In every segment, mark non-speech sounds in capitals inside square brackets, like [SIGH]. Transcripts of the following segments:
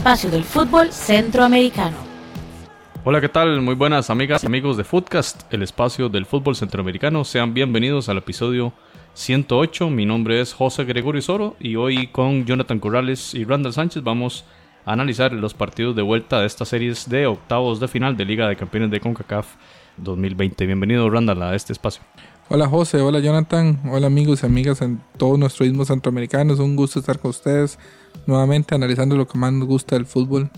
espacio del fútbol centroamericano. Hola, ¿qué tal? Muy buenas amigas y amigos de Footcast, el espacio del fútbol centroamericano. Sean bienvenidos al episodio 108. Mi nombre es José Gregorio Soro y hoy con Jonathan Corrales y Randall Sánchez vamos a analizar los partidos de vuelta de estas series de octavos de final de Liga de Campeones de CONCACAF 2020. Bienvenido Randall a este espacio. Hola José, hola Jonathan, hola amigos y amigas en todos nuestros ismos centroamericanos. Un gusto estar con ustedes nuevamente analizando lo que más nos gusta del fútbol.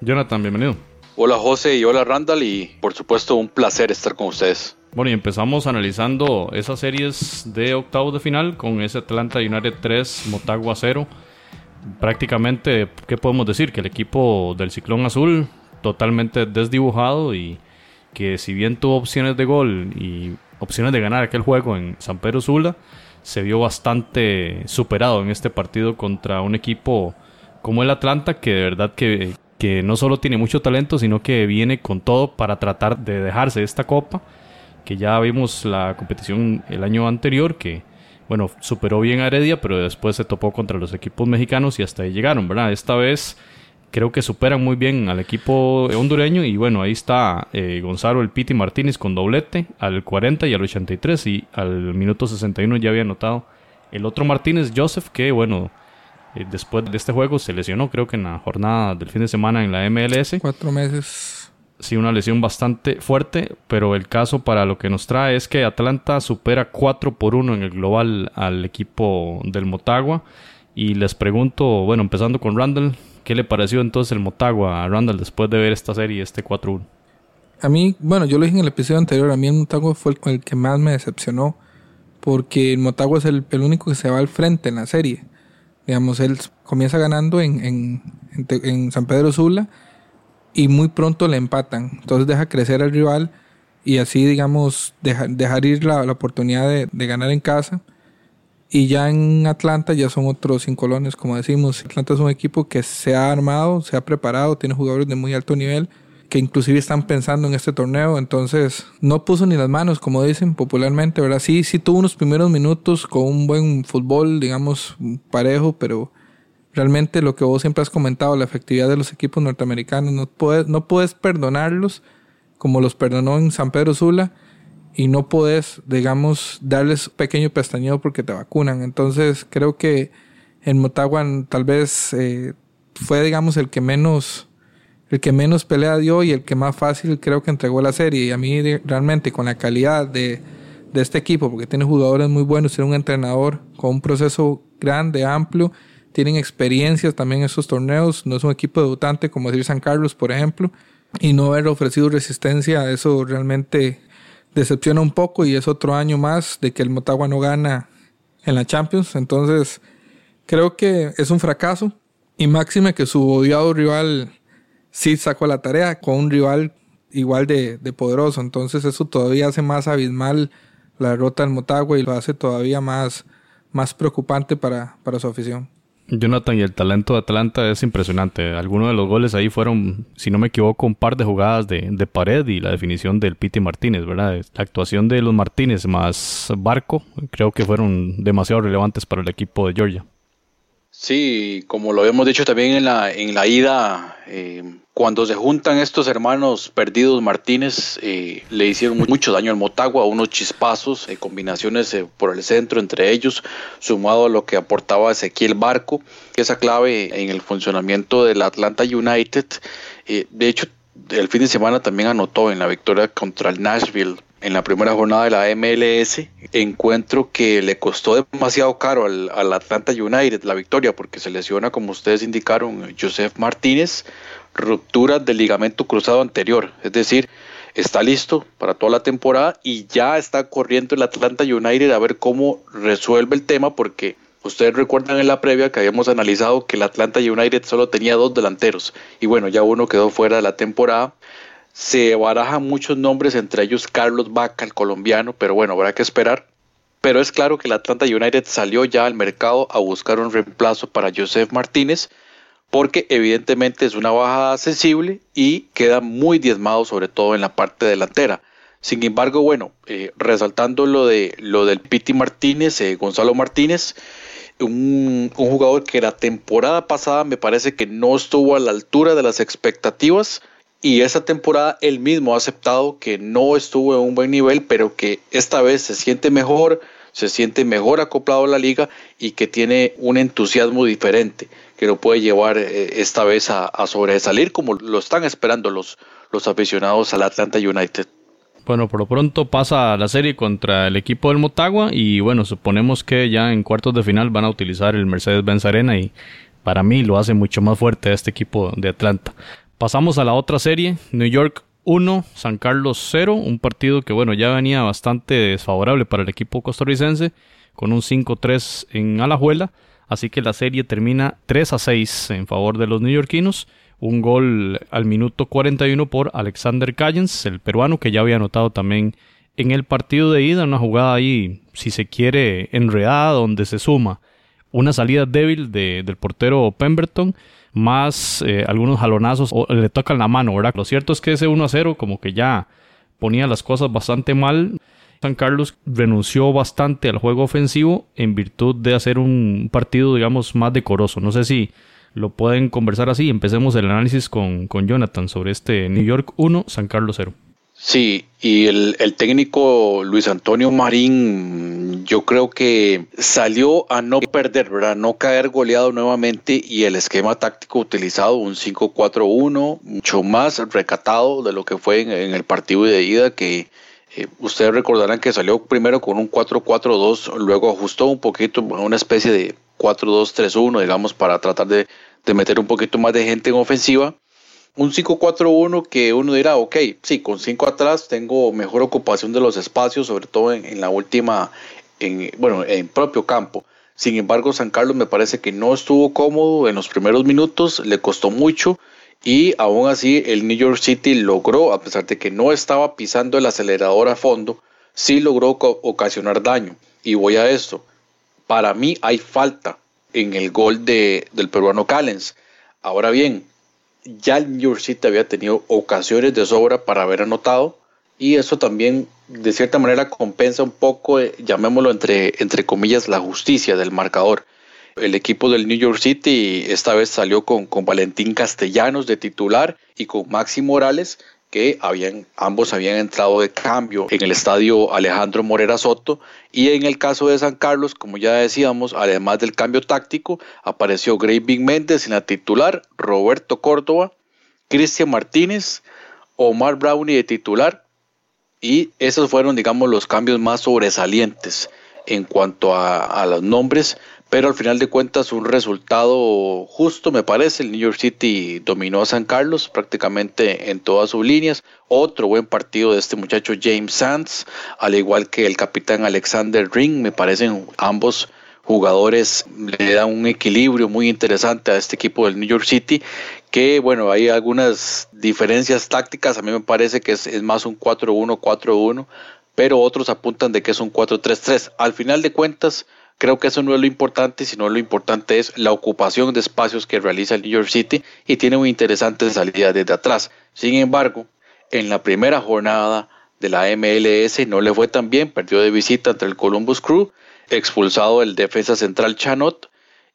Jonathan, bienvenido. Hola José y hola Randall y por supuesto un placer estar con ustedes. Bueno, y empezamos analizando esas series de octavos de final con ese Atlanta United 3, Motagua 0. Prácticamente, ¿qué podemos decir? Que el equipo del Ciclón Azul totalmente desdibujado y que si bien tuvo opciones de gol y opciones de ganar aquel juego en San Pedro Sula, se vio bastante superado en este partido contra un equipo como el Atlanta, que de verdad que, que no solo tiene mucho talento, sino que viene con todo para tratar de dejarse esta copa que ya vimos la competición el año anterior, que bueno, superó bien a Heredia, pero después se topó contra los equipos mexicanos y hasta ahí llegaron, ¿verdad? Esta vez creo que superan muy bien al equipo hondureño y bueno, ahí está eh, Gonzalo El Piti Martínez con doblete al 40 y al 83 y al minuto 61 ya había anotado el otro Martínez, Joseph, que bueno, eh, después de este juego se lesionó, creo que en la jornada del fin de semana en la MLS. Cuatro meses sí una lesión bastante fuerte, pero el caso para lo que nos trae es que Atlanta supera 4 por 1 en el global al equipo del Motagua. Y les pregunto, bueno, empezando con Randall, ¿qué le pareció entonces el Motagua a Randall después de ver esta serie, este 4-1? A mí, bueno, yo lo dije en el episodio anterior, a mí el Motagua fue el, que más me decepcionó, porque el Motagua es el, único que se va al frente en la serie. Digamos, él comienza ganando en, en, en San Pedro Sula y muy pronto le empatan. Entonces deja crecer al rival y así, digamos, dejar ir la, oportunidad de, ganar en casa. Y ya en Atlanta ya son otros cinco colones, como decimos. Atlanta es un equipo que se ha armado, se ha preparado, tiene jugadores de muy alto nivel que inclusive están pensando en este torneo, entonces no puso ni las manos, como dicen popularmente, ¿verdad? Sí, sí tuvo unos primeros minutos con un buen fútbol, digamos, parejo, pero realmente lo que vos siempre has comentado, la efectividad de los equipos norteamericanos, no puedes, no puedes perdonarlos como los perdonó en San Pedro Sula y no puedes, digamos, darles un pequeño pestañeo porque te vacunan. Entonces creo que en Motagua tal vez eh, fue, digamos, el que menos el que menos pelea dio y el que más fácil creo que entregó la serie. Y a mí realmente con la calidad de, de este equipo, porque tiene jugadores muy buenos, tiene un entrenador con un proceso grande, amplio, tienen experiencias también en esos torneos, no es un equipo debutante como decir San Carlos, por ejemplo, y no haber ofrecido resistencia, eso realmente decepciona un poco y es otro año más de que el Motagua no gana en la Champions, entonces creo que es un fracaso y máxime que su odiado rival sí sacó la tarea con un rival igual de, de poderoso, entonces eso todavía hace más abismal la derrota del Motagua y lo hace todavía más, más preocupante para, para su afición. Jonathan y el talento de Atlanta es impresionante. Algunos de los goles ahí fueron, si no me equivoco, un par de jugadas de, de pared y la definición del Piti Martínez, ¿verdad? La actuación de los Martínez más Barco creo que fueron demasiado relevantes para el equipo de Georgia. Sí, como lo habíamos dicho también en la, en la ida, eh, cuando se juntan estos hermanos perdidos Martínez, eh, le hicieron mucho daño al Motagua, unos chispazos, eh, combinaciones por el centro entre ellos, sumado a lo que aportaba Ezequiel Barco, esa clave en el funcionamiento del Atlanta United. de hecho, el fin de semana también anotó en la victoria contra el Nashville en la primera jornada de la MLS, encuentro que le costó demasiado caro al, Atlanta United la victoria porque se lesiona, como ustedes indicaron, Joseph Martínez, ruptura del ligamento cruzado anterior, es decir, está listo para toda la temporada y ya está corriendo el Atlanta United a ver cómo resuelve el tema porque ustedes recuerdan en la previa que habíamos analizado que el Atlanta United solo tenía dos delanteros y bueno, ya uno quedó fuera de la temporada se barajan muchos nombres, entre ellos Carlos Vaca, el colombiano, pero bueno, habrá que esperar. Pero es claro que el Atlanta United salió ya al mercado a buscar un reemplazo para Joseph Martínez, porque evidentemente es una baja sensible y queda muy diezmado, sobre todo en la parte delantera. Sin embargo, bueno, eh, resaltando lo, de, lo del Piti Martínez, eh, Gonzalo Martínez, un, un, jugador que la temporada pasada me parece que no estuvo a la altura de las expectativas y esa temporada él mismo ha aceptado que no estuvo en un buen nivel, pero que esta vez se siente mejor, se siente mejor acoplado a la liga y que tiene un entusiasmo diferente que lo puede llevar eh, esta vez a, a, sobresalir como lo están esperando los, los aficionados al Atlanta United. Bueno, por lo pronto pasa la serie contra el equipo del Motagua y bueno, suponemos que ya en cuartos de final van a utilizar el Mercedes-Benz Arena y para mí lo hace mucho más fuerte a este equipo de Atlanta. Pasamos a la otra serie, New York 1, San Carlos 0, un partido que bueno, ya venía bastante desfavorable para el equipo costarricense, con un 5-3 en Alajuela, así que la serie termina 3 a 6 en favor de los neoyorquinos, un gol al minuto 41 por Alexander Callens, el peruano que ya había anotado también en el partido de ida, una jugada ahí, si se quiere, enredada, donde se suma una salida débil de, del portero Pemberton, más eh, algunos jalonazos o le tocan la mano, ¿verdad? Lo cierto es que ese 1 a 0 como que ya ponía las cosas bastante mal. San Carlos renunció bastante al juego ofensivo en virtud de hacer un partido, digamos, más decoroso. No sé si lo pueden conversar así. Empecemos el análisis con, con Jonathan sobre este New York 1, San Carlos 0. Sí, y el, el, técnico Luis Antonio Marín, yo creo que salió a no perder, ¿verdad? No caer goleado nuevamente y el esquema táctico utilizado, un 5-4-1, mucho más recatado de lo que fue en, el partido de ida, que eh, ustedes recordarán que salió primero con un 4-4-2, luego ajustó un poquito a una especie de 4-2-3-1, digamos, para tratar de, de meter un poquito más de gente en ofensiva un 5-4-1 que uno dirá, ok, sí, con 5 atrás tengo mejor ocupación de los espacios, sobre todo en, la última, en, bueno, en propio campo. Sin embargo, San Carlos me parece que no estuvo cómodo en los primeros minutos, le costó mucho y aún así el New York City logró, a pesar de que no estaba pisando el acelerador a fondo, sí logró ocasionar daño. Y voy a esto, para mí hay falta en el gol de, del peruano Callens. Ahora bien, ya el New York City había tenido ocasiones de sobra para haber anotado y eso también de cierta manera compensa un poco, eh, llamémoslo entre, entre comillas, la justicia del marcador. El equipo del New York City esta vez salió con, con Valentín Castellanos de titular y con Maxi Morales, que habían, ambos habían entrado de cambio en el estadio Alejandro Morera Soto y en el caso de San Carlos, como ya decíamos, además del cambio táctico, apareció Big Méndez en la titular, Roberto Córdoba, Cristian Martínez, Omar Brownie de titular y esos fueron, digamos, los cambios más sobresalientes en cuanto a, a los nombres pero al final de cuentas un resultado justo me parece. El New York City dominó a San Carlos prácticamente en todas sus líneas. Otro buen partido de este muchacho James Sands, al igual que el capitán Alexander Ring, me parecen ambos jugadores le dan un equilibrio muy interesante a este equipo del New York City que bueno hay algunas diferencias tácticas a mí me parece que es, más un 4-1 4-1 pero otros apuntan de que es un 4-3-3 al final de cuentas Creo que eso no es lo importante, sino lo importante es la ocupación de espacios que realiza el New York City y tiene una interesante salida desde atrás. Sin embargo, en la primera jornada de la MLS no le fue tan bien, perdió de visita ante el Columbus Crew, expulsado el defensa central Chanot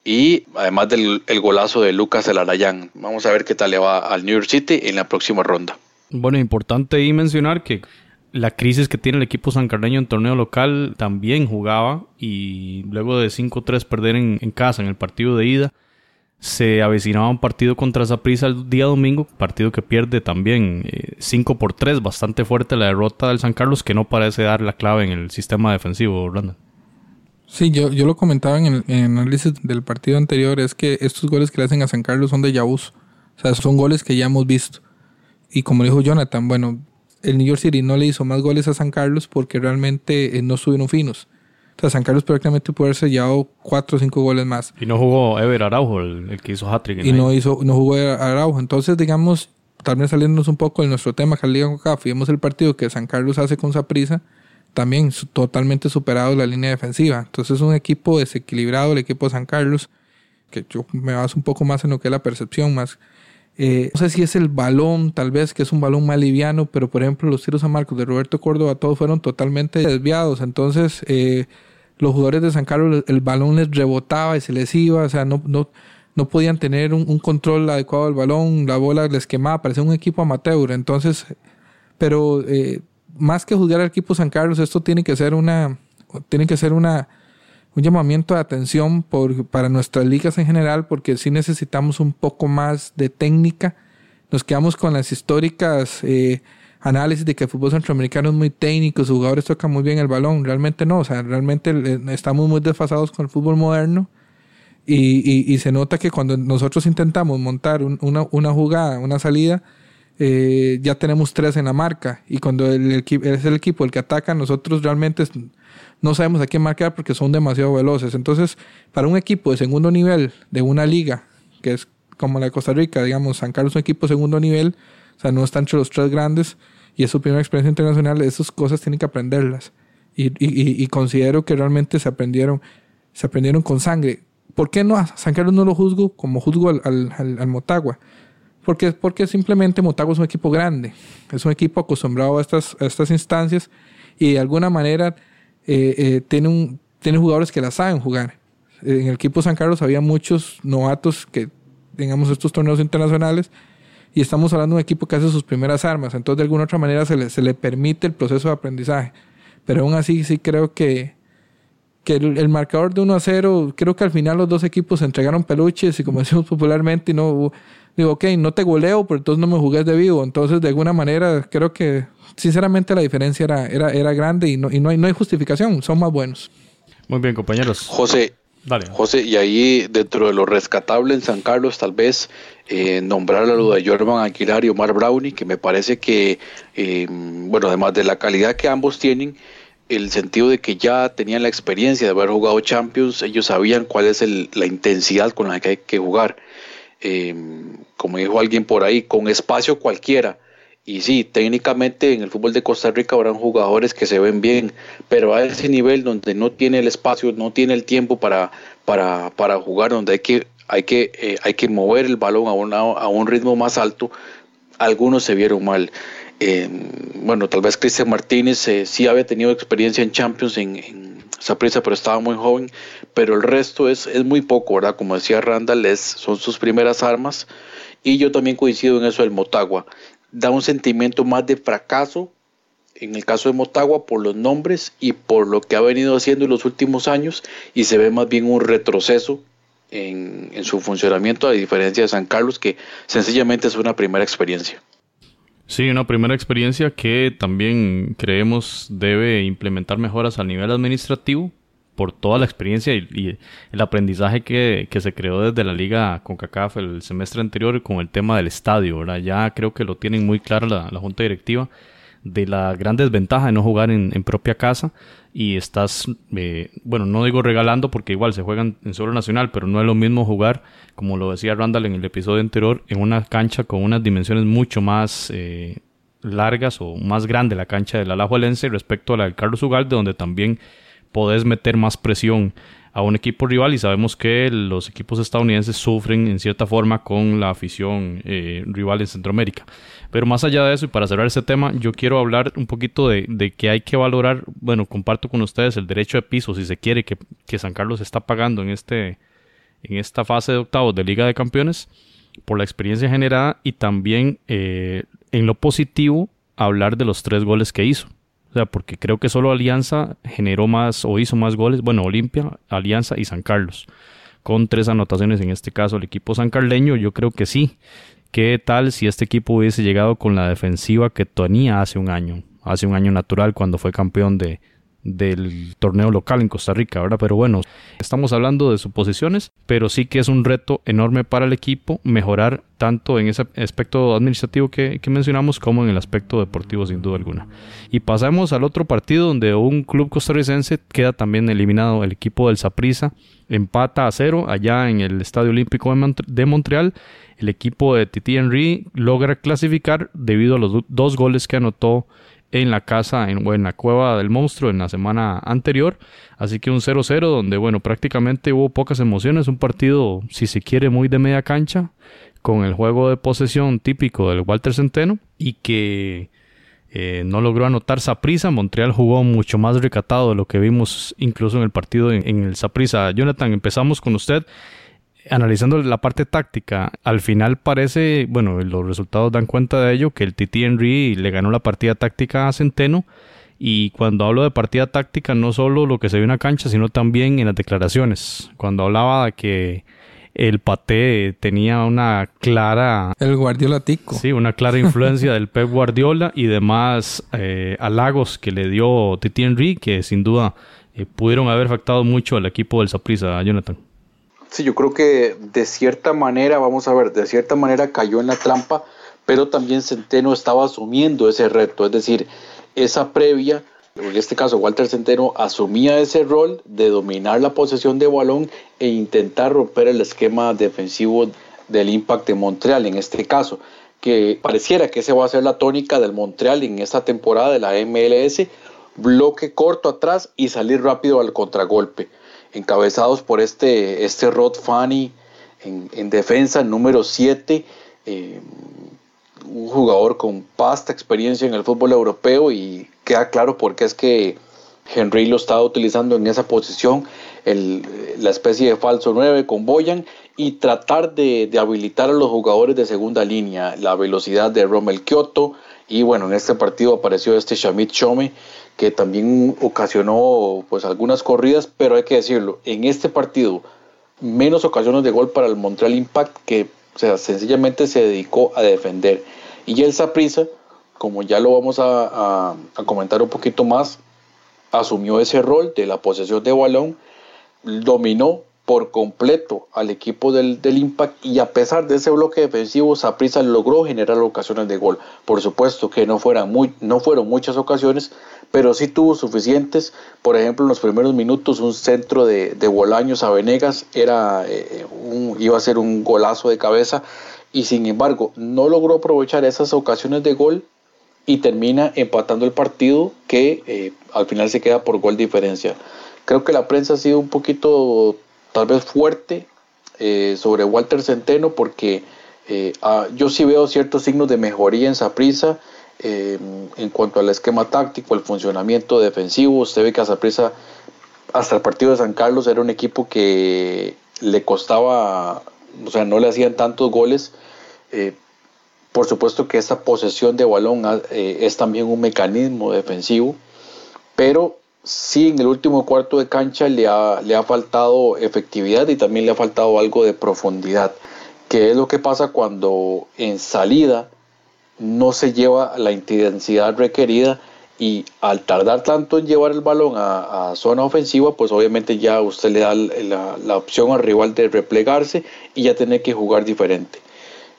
y además del el golazo de Lucas Elarayán. Vamos a ver qué tal le va al New York City en la próxima ronda. Bueno, importante ahí mencionar que la crisis que tiene el equipo sancarneño en torneo local también jugaba y luego de 5-3 perder en, casa en el partido de ida, se avecinaba un partido contra Zaprisa el día domingo, partido que pierde también 5 eh, por 3, bastante fuerte la derrota del San Carlos que no parece dar la clave en el sistema defensivo, Randa. Sí, yo, yo lo comentaba en el, análisis del partido anterior, es que estos goles que le hacen a San Carlos son de Yabus, o sea, son goles que ya hemos visto. Y como dijo Jonathan, bueno, el New York City no le hizo más goles a San Carlos porque realmente eh, no estuvieron finos. O sea, San Carlos prácticamente pudo haber sellado cuatro o cinco goles más. Y no jugó Ever Araujo, el, que hizo hat-trick. Y no, hizo, no jugó Araujo. Entonces, digamos, también saliéndonos un poco de nuestro tema, que Liga Caf, vimos el partido que San Carlos hace con Saprisa, también totalmente superado la línea defensiva. Entonces, es un equipo desequilibrado, el equipo de San Carlos, que yo me baso un poco más en lo que es la percepción, más eh, no sé si es el balón, tal vez que es un balón más liviano, pero por ejemplo los tiros a Marcos de Roberto Córdoba todos fueron totalmente desviados. Entonces, eh, los jugadores de San Carlos el balón les rebotaba y se les iba, o sea, no, no, no podían tener un, control adecuado del balón, la bola les quemaba, parecía un equipo amateur. Entonces, pero eh, más que juzgar al equipo San Carlos, esto tiene que ser una, tiene que ser una, un llamamiento de atención por, para nuestras ligas en general, porque sí necesitamos un poco más de técnica. Nos quedamos con las históricas eh, análisis de que el fútbol centroamericano es muy técnico, los jugadores tocan muy bien el balón. Realmente no, o sea, realmente eh, estamos muy desfasados con el fútbol moderno y, y, se nota que cuando nosotros intentamos montar una, una, jugada, una salida, eh, ya tenemos tres en la marca. Y cuando el, es el equipo el que ataca, nosotros realmente no sabemos a quién marcar porque son demasiado veloces. Entonces, para un equipo de segundo nivel de una liga, que es como la de Costa Rica, digamos, San Carlos es un equipo de segundo nivel, o sea, no está entre los tres grandes y es su primera experiencia internacional, esas cosas tienen que aprenderlas. Y, y, y considero que realmente se aprendieron, se aprendieron con sangre ¿Por qué no San Carlos no lo juzgo como juzgo al, Motagua? Porque, porque simplemente Motagua es un equipo grande, es un equipo acostumbrado a estas, estas instancias y de alguna manera eh, eh, tiene, un, tiene jugadores que la saben jugar. En el equipo San Carlos había muchos novatos que, digamos, estos torneos internacionales y estamos hablando de un equipo que hace sus primeras armas, entonces de alguna otra manera se le, se le permite el proceso de aprendizaje. Pero aún así sí creo que, que el, marcador de 1 a 0, creo que al final los dos equipos se entregaron peluches y como [LAUGHS] decimos popularmente, no digo, ok, no te goleo, pero entonces no me jugué de vivo. Entonces, de alguna manera, creo que sinceramente la diferencia era, era, era grande y, no, y no, hay, no hay justificación, son más buenos. Muy bien, compañeros. José, Dale. José, y ahí dentro de lo rescatable en San Carlos, tal vez eh, nombrar a lo de Jorman Aguilar y Omar Brownie, que me parece que, eh, bueno, además de la calidad que ambos tienen, el sentido de que ya tenían la experiencia de haber jugado Champions, ellos sabían cuál es la intensidad con la que hay que jugar. Em, como dijo alguien por ahí, con espacio cualquiera. Y sí, técnicamente en el fútbol de Costa Rica habrán jugadores que se ven bien, pero a ese nivel donde no tiene el espacio, no tiene el tiempo para, para, para jugar, donde hay que, hay, que, eh, hay que mover el balón a, a un ritmo más alto, algunos se vieron mal. Eh, bueno, tal vez Cristian Martínez eh, sí había tenido experiencia en Champions en prisa, pero estaba muy joven, pero el resto es, es muy poco, ¿verdad? Como decía Randall, es, son sus primeras armas, y yo también coincido en eso del Motagua. Da un sentimiento más de fracaso, en el caso de Motagua, por los nombres y por lo que ha venido haciendo en los últimos años, y se ve más bien un retroceso en, en su funcionamiento, a diferencia de San Carlos, que sencillamente es una primera experiencia. Sí, una primera experiencia que también creemos debe implementar mejoras a nivel administrativo por toda la experiencia y, el aprendizaje que, se creó desde la liga con CACAF el semestre anterior con el tema del estadio. Ya creo que lo tienen muy claro la, la junta directiva de la gran desventaja de no jugar en, propia casa y estás, eh, bueno, no digo regalando porque igual se juegan en solo nacional, pero no es lo mismo jugar, como lo decía Randall en el episodio anterior, en una cancha con unas dimensiones mucho más eh, largas o más grande la cancha del Alajuelense respecto a la del Carlos Ugalde, donde también podés meter más presión a un equipo rival y sabemos que los equipos estadounidenses sufren en cierta forma con la afición eh, rival en Centroamérica. Pero más allá de eso, y para cerrar este tema, yo quiero hablar un poquito de, que hay que valorar, bueno, comparto con ustedes el derecho de piso, si se quiere, que, San Carlos está pagando en, este, en esta fase de octavos de Liga de Campeones, por la experiencia generada y también eh, en lo positivo hablar de los tres goles que hizo. O sea, porque creo que solo Alianza generó más o hizo más goles, bueno, Olimpia, Alianza y San Carlos, con tres anotaciones en este caso el equipo sancarleño, yo creo que sí. ¿Qué tal si este equipo hubiese llegado con la defensiva que tenía hace un año? Hace un año natural cuando fue campeón de, del torneo local en Costa Rica, ¿verdad? Pero bueno, estamos hablando de suposiciones, pero sí que es un reto enorme para el equipo mejorar tanto en ese aspecto administrativo que, mencionamos como en el aspecto deportivo sin duda alguna. Y pasamos al otro partido donde un club costarricense queda también eliminado, el equipo del Saprissa empata a cero allá en el Estadio Olímpico de Montreal el equipo de Titi Henry logra clasificar debido a los dos goles que anotó en la casa, en, en, la cueva del monstruo en la semana anterior. Así que un 0-0 donde, bueno, prácticamente hubo pocas emociones. Un partido, si se quiere, muy de media cancha, con el juego de posesión típico del Walter Centeno y que eh, no logró anotar Saprisa. Montreal jugó mucho más recatado de lo que vimos incluso en el partido en, el Saprisa. Jonathan, empezamos con usted. Analizando la parte táctica, al final parece, bueno, los resultados dan cuenta de ello, que el Titi Henry le ganó la partida táctica a Centeno. Y cuando hablo de partida táctica, no solo lo que se ve en la cancha, sino también en las declaraciones. Cuando hablaba de que el Pate tenía una clara... El Guardiola tico. Sí, una clara influencia del Pep Guardiola y demás eh, halagos que le dio Titi Henry, que sin duda eh, pudieron haber afectado mucho al equipo del Saprissa, Jonathan. Sí, yo creo que de cierta manera, vamos a ver, de cierta manera cayó en la trampa, pero también Centeno estaba asumiendo ese reto, es decir, esa previa en este caso, Walter Centeno asumía ese rol de dominar la posesión de balón e intentar romper el esquema defensivo del Impact de Montreal, en este caso, que pareciera que esa va a ser la tónica del Montreal en esta temporada de la MLS, bloque corto atrás y salir rápido al contragolpe, encabezados por este, este Rod Fanny en, defensa número 7, eh, un jugador con vasta experiencia en el fútbol europeo y queda claro por qué es que Henry lo estaba utilizando en esa posición, la especie de falso 9 con Boyan y tratar de, habilitar a los jugadores de segunda línea, la velocidad de Rommel Kyoto y bueno, en este partido apareció este Shamit Chome que también ocasionó pues algunas corridas, pero hay que decirlo, en este partido menos ocasiones de gol para el Montreal Impact que sea, sencillamente se dedicó a defender. Y el Saprissa, como ya lo vamos a, comentar un poquito más, asumió ese rol de la posesión de balón, dominó por completo al equipo del, Impact y a pesar de ese bloque defensivo, Saprissa logró generar ocasiones de gol. Por supuesto que no, fueran muy, no fueron muchas ocasiones, pero sí tuvo suficientes. Por ejemplo, en los primeros minutos, un centro de, de Bolaños a Venegas era, eh, iba a ser un golazo de cabeza y sin embargo no logró aprovechar esas ocasiones de gol y termina empatando el partido que eh, al final se queda por gol diferencia. Creo que la prensa ha sido un poquito tal vez fuerte eh, sobre Walter Centeno porque eh, ah, yo sí veo ciertos signos de mejoría en Saprisa eh, en cuanto al esquema táctico, el funcionamiento defensivo. Usted ve que a Saprisa hasta el partido de San Carlos era un equipo que le costaba, o sea, no le hacían tantos goles. por supuesto que esta posesión de balón ah, es también un mecanismo defensivo, pero sí en el último cuarto de cancha le ha, le ha faltado efectividad y también le ha faltado algo de profundidad, que es lo que pasa cuando en salida no se lleva la intensidad requerida y al tardar tanto en llevar el balón a, zona ofensiva, pues obviamente ya usted le da la, la opción al rival de replegarse y ya tener que jugar diferente.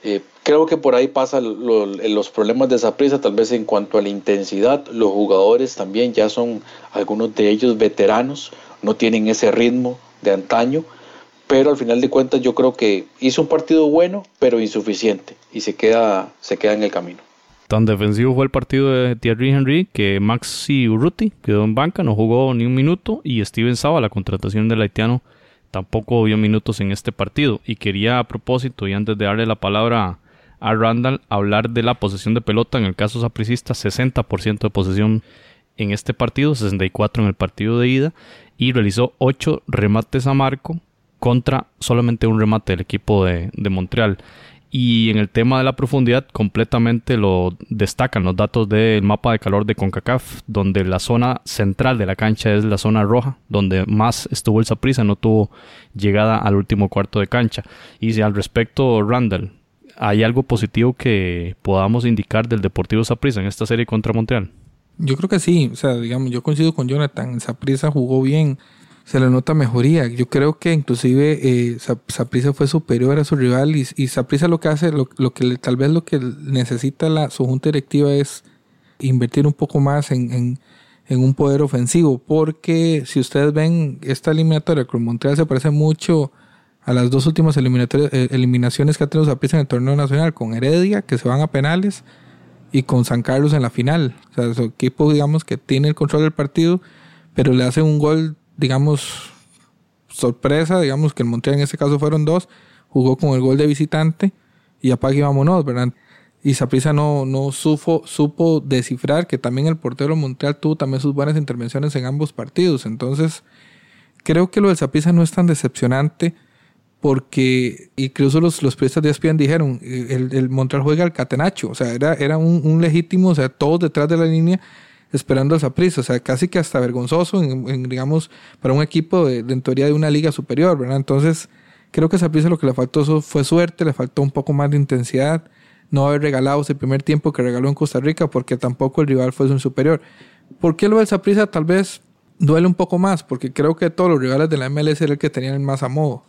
Eh, creo que por ahí pasan los problemas de esa prisa, tal vez en cuanto a la intensidad. Los jugadores también ya son algunos de ellos veteranos, no tienen ese ritmo de antaño, pero al final de cuentas yo creo que hizo un partido bueno, pero insuficiente y se queda, se queda en el camino. Tan defensivo fue el partido de Thierry Henry que Maxi Urruti quedó en banca, no jugó ni un minuto y Steven Saba, la contratación del haitiano, tampoco vio minutos en este partido. Y quería a propósito, y antes de darle la palabra a Randall, hablar de la posesión de pelota. En el caso sapricista, 60% de posesión en este partido, 64 en el partido de ida. Y realizó 8 remates a marco contra solamente un remate del equipo de, de Montreal. Y en el tema de la profundidad, completamente lo destacan los datos del mapa de calor de CONCACAF, donde la zona central de la cancha es la zona roja, donde más estuvo el Saprissa, no tuvo llegada al último cuarto de cancha. Y si al respecto, Randall, ¿hay algo positivo que podamos indicar del Deportivo Saprissa en esta serie contra Montreal? Yo creo que sí, o sea, digamos, yo coincido con Jonathan, Saprissa jugó bien, se le nota mejoría. Yo creo que inclusive eh, Saprisa fue superior a su rival y, y Saprisa lo que hace, lo, que tal vez lo que necesita la, su junta directiva es invertir un poco más en, un poder ofensivo, porque si ustedes ven esta eliminatoria con Montreal se parece mucho a las dos últimas eh, eliminaciones que ha tenido Saprisa en el torneo nacional, con Heredia, que se van a penales, y con San Carlos en la final. O sea, su equipo, digamos, que tiene el control del partido, pero le hace un gol digamos, sorpresa, digamos que el Montreal en este caso fueron dos, jugó con el gol de visitante y apague y vámonos, ¿verdad? y Saprissa no, no supo, supo descifrar que también el portero Montreal tuvo también sus buenas intervenciones en ambos partidos. Entonces, creo que lo del Saprissa no es tan decepcionante porque incluso los, los periodistas de ESPN dijeron, el, el, Montreal juega al catenacho, o sea, era, era un, un, legítimo, o sea, todos detrás de la línea esperando a Saprissa, o sea, casi que hasta vergonzoso, en, digamos, para un equipo de, en teoría de una liga superior, ¿verdad? Entonces, creo que a Saprissa lo que le faltó fue suerte, le faltó un poco más de intensidad, no haber regalado ese primer tiempo que regaló en Costa Rica, porque tampoco el rival fue un superior. ¿Por qué lo del Saprissa tal vez duele un poco más? Porque creo que todos los rivales de la MLS era el que tenían más a modo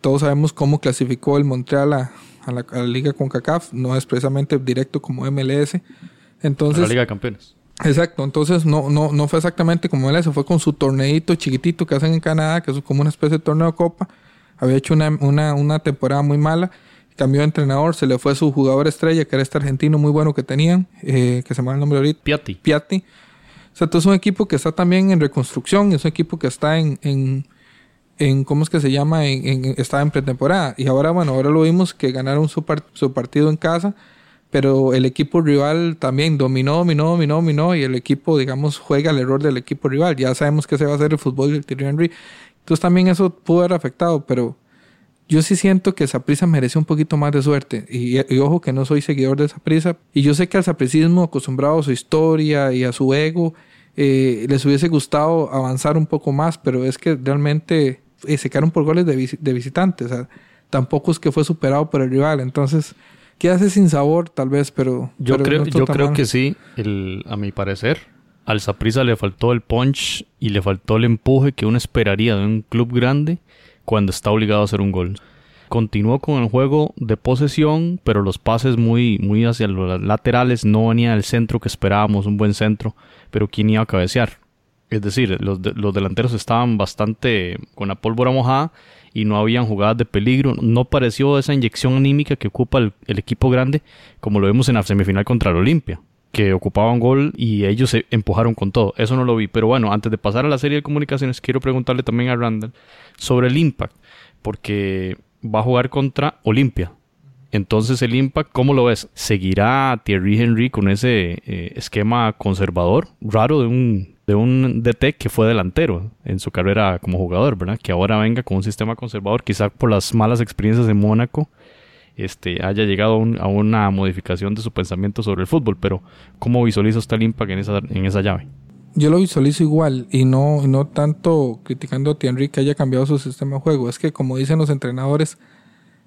todos sabemos cómo clasificó el Montreal a, a, la, a liga con CACAF, no es precisamente directo como MLS. Entonces, la Liga de Campeones. Exacto, entonces no, no, no fue exactamente como MLS, fue con su torneito chiquitito que hacen en Canadá, que es como una especie de torneo de copa. Había hecho una, una, una temporada muy mala, cambió de entrenador, se le fue su jugador estrella, que era este argentino muy bueno que tenían, eh, que se llama el nombre ahorita. Piatti. Piatti. O sea, entonces es un equipo que está también en reconstrucción, es un equipo que está en, en en ¿cómo es que se llama? En, en, estaba en pretemporada. Y ahora, bueno, ahora lo vimos que ganaron su, su partido en casa, pero el equipo rival también dominó, dominó, dominó, dominó, y el equipo, digamos, juega al error del equipo rival. Ya sabemos que se va a hacer el fútbol del Thierry. Entonces también eso pudo haber afectado, pero yo sí siento que Saprisa merece un poquito más de suerte. Y, ojo que no soy seguidor de Saprisa. Y yo sé que al sapricismo, acostumbrado a su historia y a su ego, eh, les hubiese gustado avanzar un poco más, pero es que realmente eh, se quedaron por goles de, vis de visitantes. Tampoco es que fue superado por el rival. Entonces, ¿qué hace sin sabor? Tal vez, pero. Yo pero creo, yo creo que sí, el, a mi parecer. Al Saprissa le faltó el punch y le faltó el empuje que uno esperaría de un club grande cuando está obligado a hacer un gol. Continuó con el juego de posesión, pero los pases muy, muy hacia los laterales, no venía del centro que esperábamos, un buen centro, pero ¿quién iba a cabecear? Es decir, los, de, los delanteros estaban bastante con la pólvora mojada y no habían jugadas de peligro. No pareció esa inyección anímica que ocupa el, equipo grande, como lo vimos en la semifinal contra el Olimpia, que ocupaba un gol y ellos se empujaron con todo. Eso no lo vi. Pero bueno, antes de pasar a la serie de comunicaciones, quiero preguntarle también a Randall sobre el Impact, porque va a jugar contra Olimpia. Entonces el Impact, ¿cómo lo ves? ¿Seguirá Thierry Henry con ese eh, esquema conservador, raro de un de un DT que fue delantero en su carrera como jugador, ¿verdad? Que ahora venga con un sistema conservador, quizá por las malas experiencias en Mónaco, este, haya llegado a, un, a, una modificación de su pensamiento sobre el fútbol, pero ¿cómo visualiza usted el Impact en esa, en esa llave? Yo lo visualizo igual y no, no tanto criticando a Thierry que haya cambiado su sistema de juego, es que como dicen los entrenadores,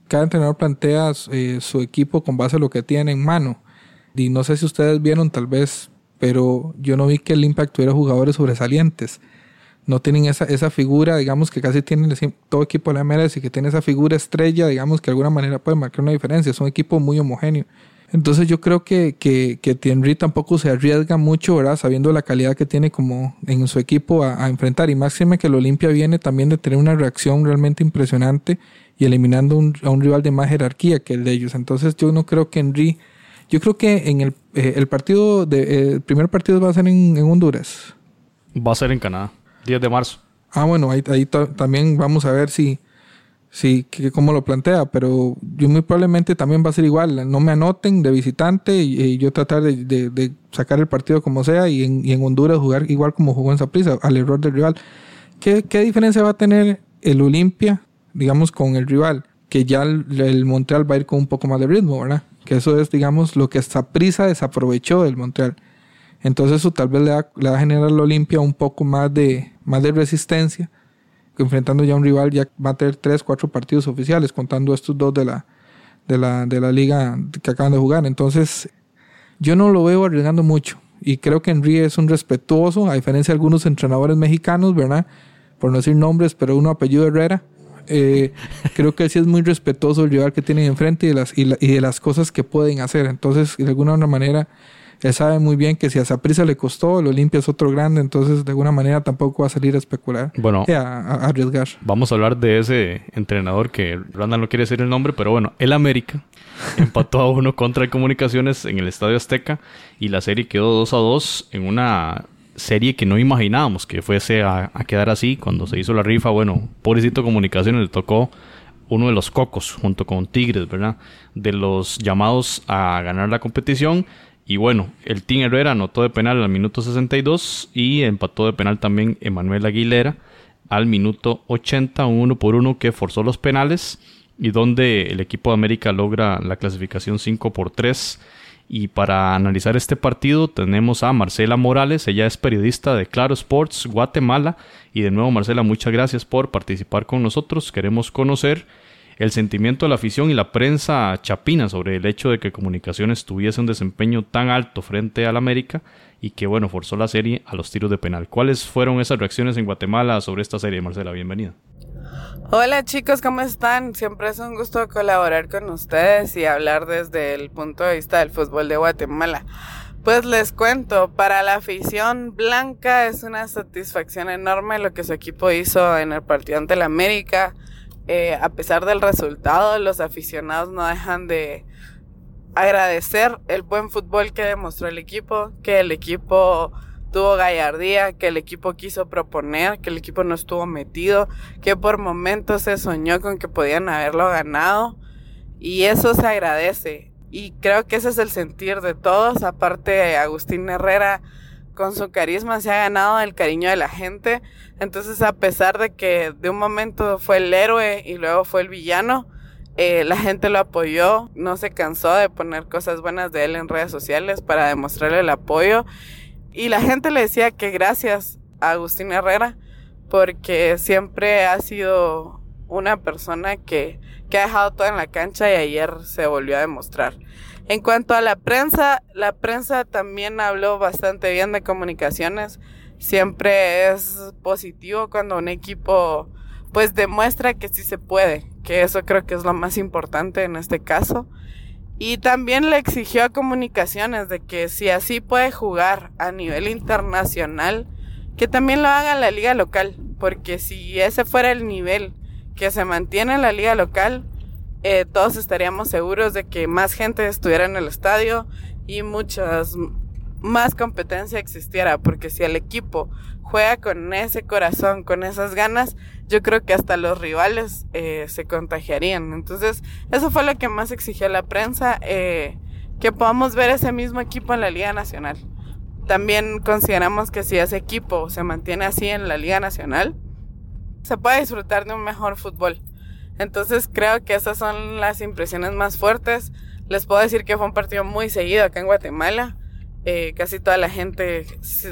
cada entrenador plantea eh, su equipo con base a lo que tiene en mano. Y no sé si ustedes vieron tal vez pero yo no vi que el Impact tuviera jugadores sobresalientes. No tienen esa, esa figura, digamos, que casi tienen todo equipo de la MLS y que tiene esa figura estrella, digamos, que de alguna manera puede marcar una diferencia. Es un equipo muy homogéneo. Entonces yo creo que, que, que Thierry tampoco se arriesga mucho, ¿verdad? Sabiendo la calidad que tiene como en su equipo a, enfrentar. Y máxime que el Olimpia viene también de tener una reacción realmente impresionante y eliminando a un rival de más jerarquía que el de ellos. Entonces yo no creo que Henry yo creo que en el, eh, el partido, de, eh, el primer partido va a ser en, en, Honduras. Va a ser en Canadá, 10 de marzo. Ah, bueno, ahí, ahí también vamos a ver si, si que, cómo lo plantea, pero yo muy probablemente también va a ser igual. No me anoten de visitante y, y yo tratar de, de, de, sacar el partido como sea y en, y en Honduras jugar igual como jugó en Saprissa, al error del rival. ¿Qué, ¿Qué diferencia va a tener el Olimpia, digamos, con el rival? Que ya el, el Montreal va a ir con un poco más de ritmo, ¿verdad? Que eso es, digamos, lo que prisa desaprovechó del Montreal. Entonces eso tal vez le va, le va a generar a la Olimpia un poco más de, más de resistencia, que enfrentando ya a un rival ya va a tener tres, cuatro partidos oficiales, contando estos dos de la, de la, de la liga que acaban de jugar. Entonces yo no lo veo arriesgando mucho. Y creo que Henry es un respetuoso, a diferencia de algunos entrenadores mexicanos, ¿verdad? Por no decir nombres, pero uno apellido Herrera, eh, creo que él sí es muy respetuoso del rival que tiene enfrente y de, las, y, la, y de las cosas que pueden hacer. Entonces, de alguna otra manera, él sabe muy bien que si a Saprisa le costó, el Olimpia es otro grande, entonces de alguna manera tampoco va a salir a especular, bueno, eh, a, a, arriesgar. Vamos a hablar de ese entrenador que Randall no quiere decir el nombre, pero bueno, el América [LAUGHS] empató a uno contra el Comunicaciones en el Estadio Azteca y la serie quedó 2 a 2 en una serie que no imaginábamos que fuese a, quedar así cuando se hizo la rifa. Bueno, pobrecito Comunicaciones le tocó uno de los cocos junto con Tigres, ¿verdad? De los llamados a ganar la competición. Y bueno, el Team Herrera anotó de penal al minuto 62 y empató de penal también Emanuel Aguilera al minuto 80, un uno por uno que forzó los penales y donde el equipo de América logra la clasificación 5 por 3. Y para analizar este partido tenemos a Marcela Morales, ella es periodista de Claro Sports Guatemala. Y de nuevo Marcela, muchas gracias por participar con nosotros. Queremos conocer el sentimiento de la afición y la prensa chapina sobre el hecho de que Comunicaciones tuviese un desempeño tan alto frente al América y que bueno, forzó la serie a los tiros de penal. ¿Cuáles fueron esas reacciones en Guatemala sobre esta serie, Marcela? Bienvenida. Hola chicos, ¿cómo están? Siempre es un gusto colaborar con ustedes y hablar desde el punto de vista del fútbol de Guatemala. Pues les cuento, para la afición blanca es una satisfacción enorme lo que su equipo hizo en el partido ante el América. Eh, a pesar del resultado, los aficionados no dejan de agradecer el buen fútbol que demostró el equipo, que el equipo tuvo gallardía, que el equipo quiso proponer, que el equipo no estuvo metido, que por momentos se soñó con que podían haberlo ganado. Y eso se agradece. Y creo que ese es el sentir de todos, aparte Agustín Herrera con su carisma se ha ganado el cariño de la gente, entonces a pesar de que de un momento fue el héroe y luego fue el villano, eh, la gente lo apoyó, no se cansó de poner cosas buenas de él en redes sociales para demostrarle el apoyo y la gente le decía que gracias a Agustín Herrera, porque siempre ha sido una persona que, que ha dejado todo en la cancha y ayer se volvió a demostrar. En cuanto a la prensa, la prensa también habló bastante bien de comunicaciones. Siempre es positivo cuando un equipo pues demuestra que sí se puede, que eso creo que es lo más importante en este caso. Y también le exigió a comunicaciones de que si así puede jugar a nivel internacional, que también lo haga en la liga local, porque si ese fuera el nivel que se mantiene en la liga local, eh, todos estaríamos seguros de que más gente estuviera en el estadio y muchas más competencia existiera, porque si el equipo juega con ese corazón, con esas ganas, yo creo que hasta los rivales eh, se contagiarían. Entonces, eso fue lo que más exigió la prensa, eh, que podamos ver ese mismo equipo en la Liga Nacional. También consideramos que si ese equipo se mantiene así en la Liga Nacional, se puede disfrutar de un mejor fútbol. Entonces creo que esas son las impresiones más fuertes. Les puedo decir que fue un partido muy seguido acá en Guatemala. Eh, casi toda la gente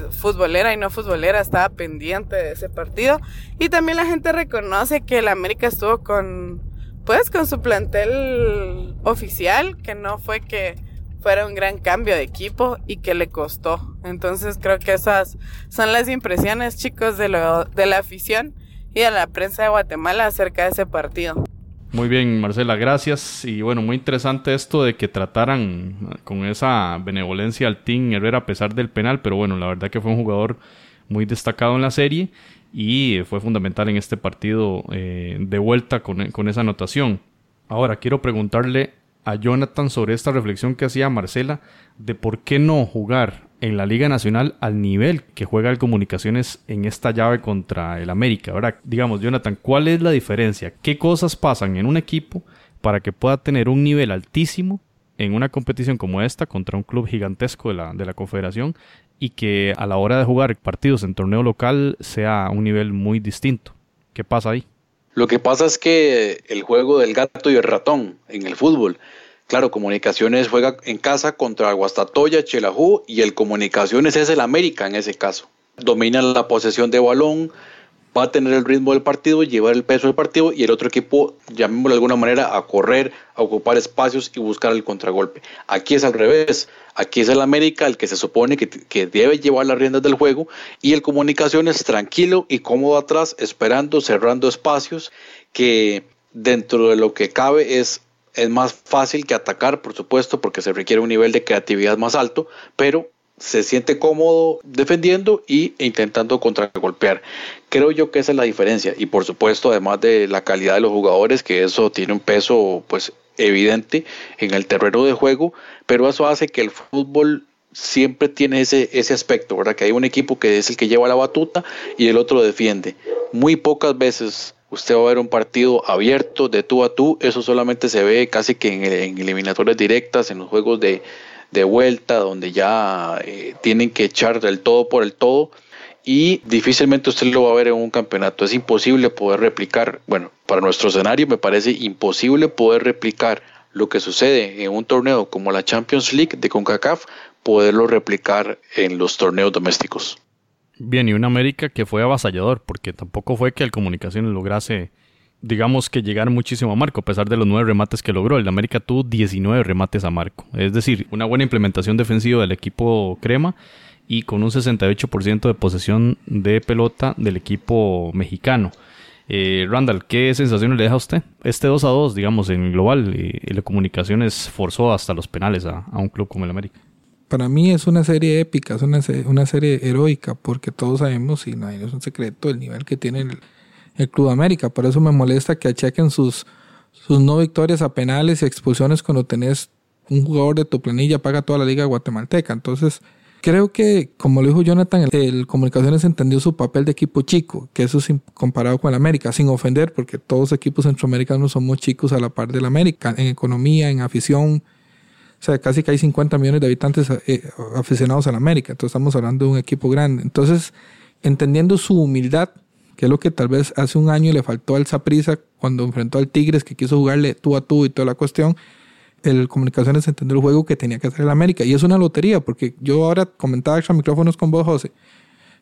futbolera y no futbolera estaba pendiente de ese partido. Y también la gente reconoce que el América estuvo con, pues, con su plantel oficial, que no fue que fuera un gran cambio de equipo y que le costó. Entonces creo que esas son las impresiones, chicos, de, lo, de la afición y de la prensa de Guatemala acerca de ese partido. Muy bien, Marcela, gracias. Y bueno, muy interesante esto de que trataran con esa benevolencia al Team Herrera a pesar del penal, pero bueno, la verdad que fue un jugador muy destacado en la serie y fue fundamental en este partido eh, de vuelta con, con esa anotación. Ahora, quiero preguntarle a Jonathan sobre esta reflexión que hacía Marcela de por qué no jugar en la Liga Nacional al nivel que juega el Comunicaciones en esta llave contra el América. Ahora, digamos, Jonathan, ¿cuál es la diferencia? ¿Qué cosas pasan en un equipo para que pueda tener un nivel altísimo en una competición como esta contra un club gigantesco de la, de la Confederación y que a la hora de jugar partidos en torneo local sea un nivel muy distinto? ¿Qué pasa ahí? Lo que pasa es que el juego del gato y el ratón en el fútbol Claro, Comunicaciones juega en casa contra Guastatoya, Chelajú y el Comunicaciones es el América en ese caso. Domina la posesión de balón, va a tener el ritmo del partido, llevar el peso del partido y el otro equipo, llamémoslo de alguna manera, a correr, a ocupar espacios y buscar el contragolpe. Aquí es al revés. Aquí es el América el que se supone que, que debe llevar las riendas del juego y el Comunicaciones tranquilo y cómodo atrás, esperando, cerrando espacios que dentro de lo que cabe es es más fácil que atacar, por supuesto, porque se requiere un nivel de creatividad más alto, pero se siente cómodo defendiendo y intentando contragolpear. Creo yo que esa es la diferencia y por supuesto además de la calidad de los jugadores que eso tiene un peso pues evidente en el terreno de juego, pero eso hace que el fútbol siempre tiene ese, ese aspecto, ¿verdad? Que hay un equipo que es el que lleva la batuta y el otro defiende. Muy pocas veces usted va a ver un partido abierto de tú a tú, eso solamente se ve casi que en, eliminatorias directas, en los juegos de, vuelta, donde ya eh, tienen que echar del todo por el todo y difícilmente usted lo va a ver en un campeonato. Es imposible poder replicar, bueno, para nuestro escenario me parece imposible poder replicar lo que sucede en un torneo como la Champions League de CONCACAF, poderlo replicar en los torneos domésticos. Bien, y un América que fue avasallador, porque tampoco fue que el Comunicaciones lograse, digamos que llegar muchísimo a Marco, a pesar de los nueve remates que logró. El América tuvo 19 remates a Marco. Es decir, una buena implementación defensiva del equipo Crema y con un 68% de posesión de pelota del equipo mexicano. Eh, Randall, ¿qué sensaciones le deja a usted? Este 2 a 2, digamos, en global, eh, la comunicaciones forzó hasta los penales a, un club como el América. Para mí es una serie épica, es una, una serie heroica, porque todos sabemos, y no es un secreto, el nivel que tiene el, el Club América. Por eso me molesta que achequen sus, sus no victorias a penales y expulsiones cuando tenés un jugador de tu planilla paga toda la liga guatemalteca. Entonces, Creo que, como lo dijo Jonathan, el, Comunicaciones entendió su papel de equipo chico, que eso es comparado con el América, sin ofender, porque todos los equipos centroamericanos somos chicos a la par del América, en economía, en afición. O sea, casi que hay 50 millones de habitantes eh, aficionados al América. Entonces estamos hablando de un equipo grande. Entonces, entendiendo su humildad, que es lo que tal vez hace un año le faltó al Saprisa cuando enfrentó al Tigres, que quiso jugarle tú a tú y toda la cuestión, el Comunicaciones entendió el juego que tenía que hacer el América. Y es una lotería, porque yo ahora comentaba extra micrófonos con vos, José.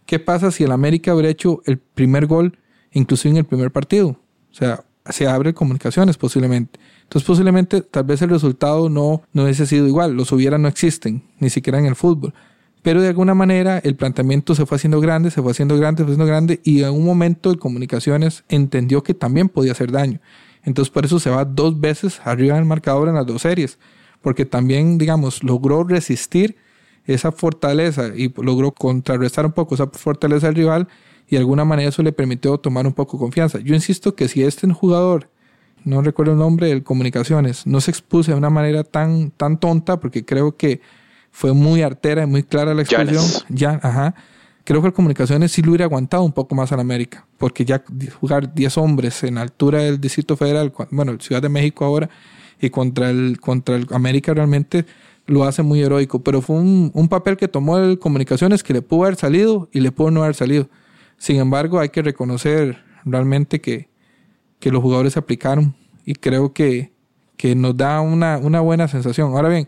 ¿Qué pasa si el América hubiera hecho el primer gol, inclusive en el primer partido? O sea, se abre Comunicaciones posiblemente. Entonces posiblemente tal vez el resultado no, no hubiese sido igual. Los hubiera no existen, ni siquiera en el fútbol. Pero de alguna manera el planteamiento se fue haciendo grande, se fue haciendo grande, se fue haciendo grande y en un momento el Comunicaciones entendió que también podía hacer daño. Entonces por eso se va dos veces arriba del marcador en las dos series, porque también, digamos, logró resistir esa fortaleza y logró contrarrestar un poco esa fortaleza del rival y de alguna manera eso le permitió tomar un poco confianza. Yo insisto que si este jugador, no recuerdo el nombre del Comunicaciones, no se expuso de una manera tan, tan tonta, porque creo que fue muy artera y muy clara la expresión. Ya, ajá creo que el Comunicaciones sí lo hubiera aguantado un poco más al América, porque ya jugar 10 hombres en altura del Distrito Federal, bueno, Ciudad de México ahora, y contra el, contra el América realmente lo hace muy heroico, pero fue un, un papel que tomó el Comunicaciones que le pudo haber salido y le pudo no haber salido. Sin embargo, hay que reconocer realmente que, que los jugadores se aplicaron y creo que, que nos da una, una buena sensación. Ahora bien,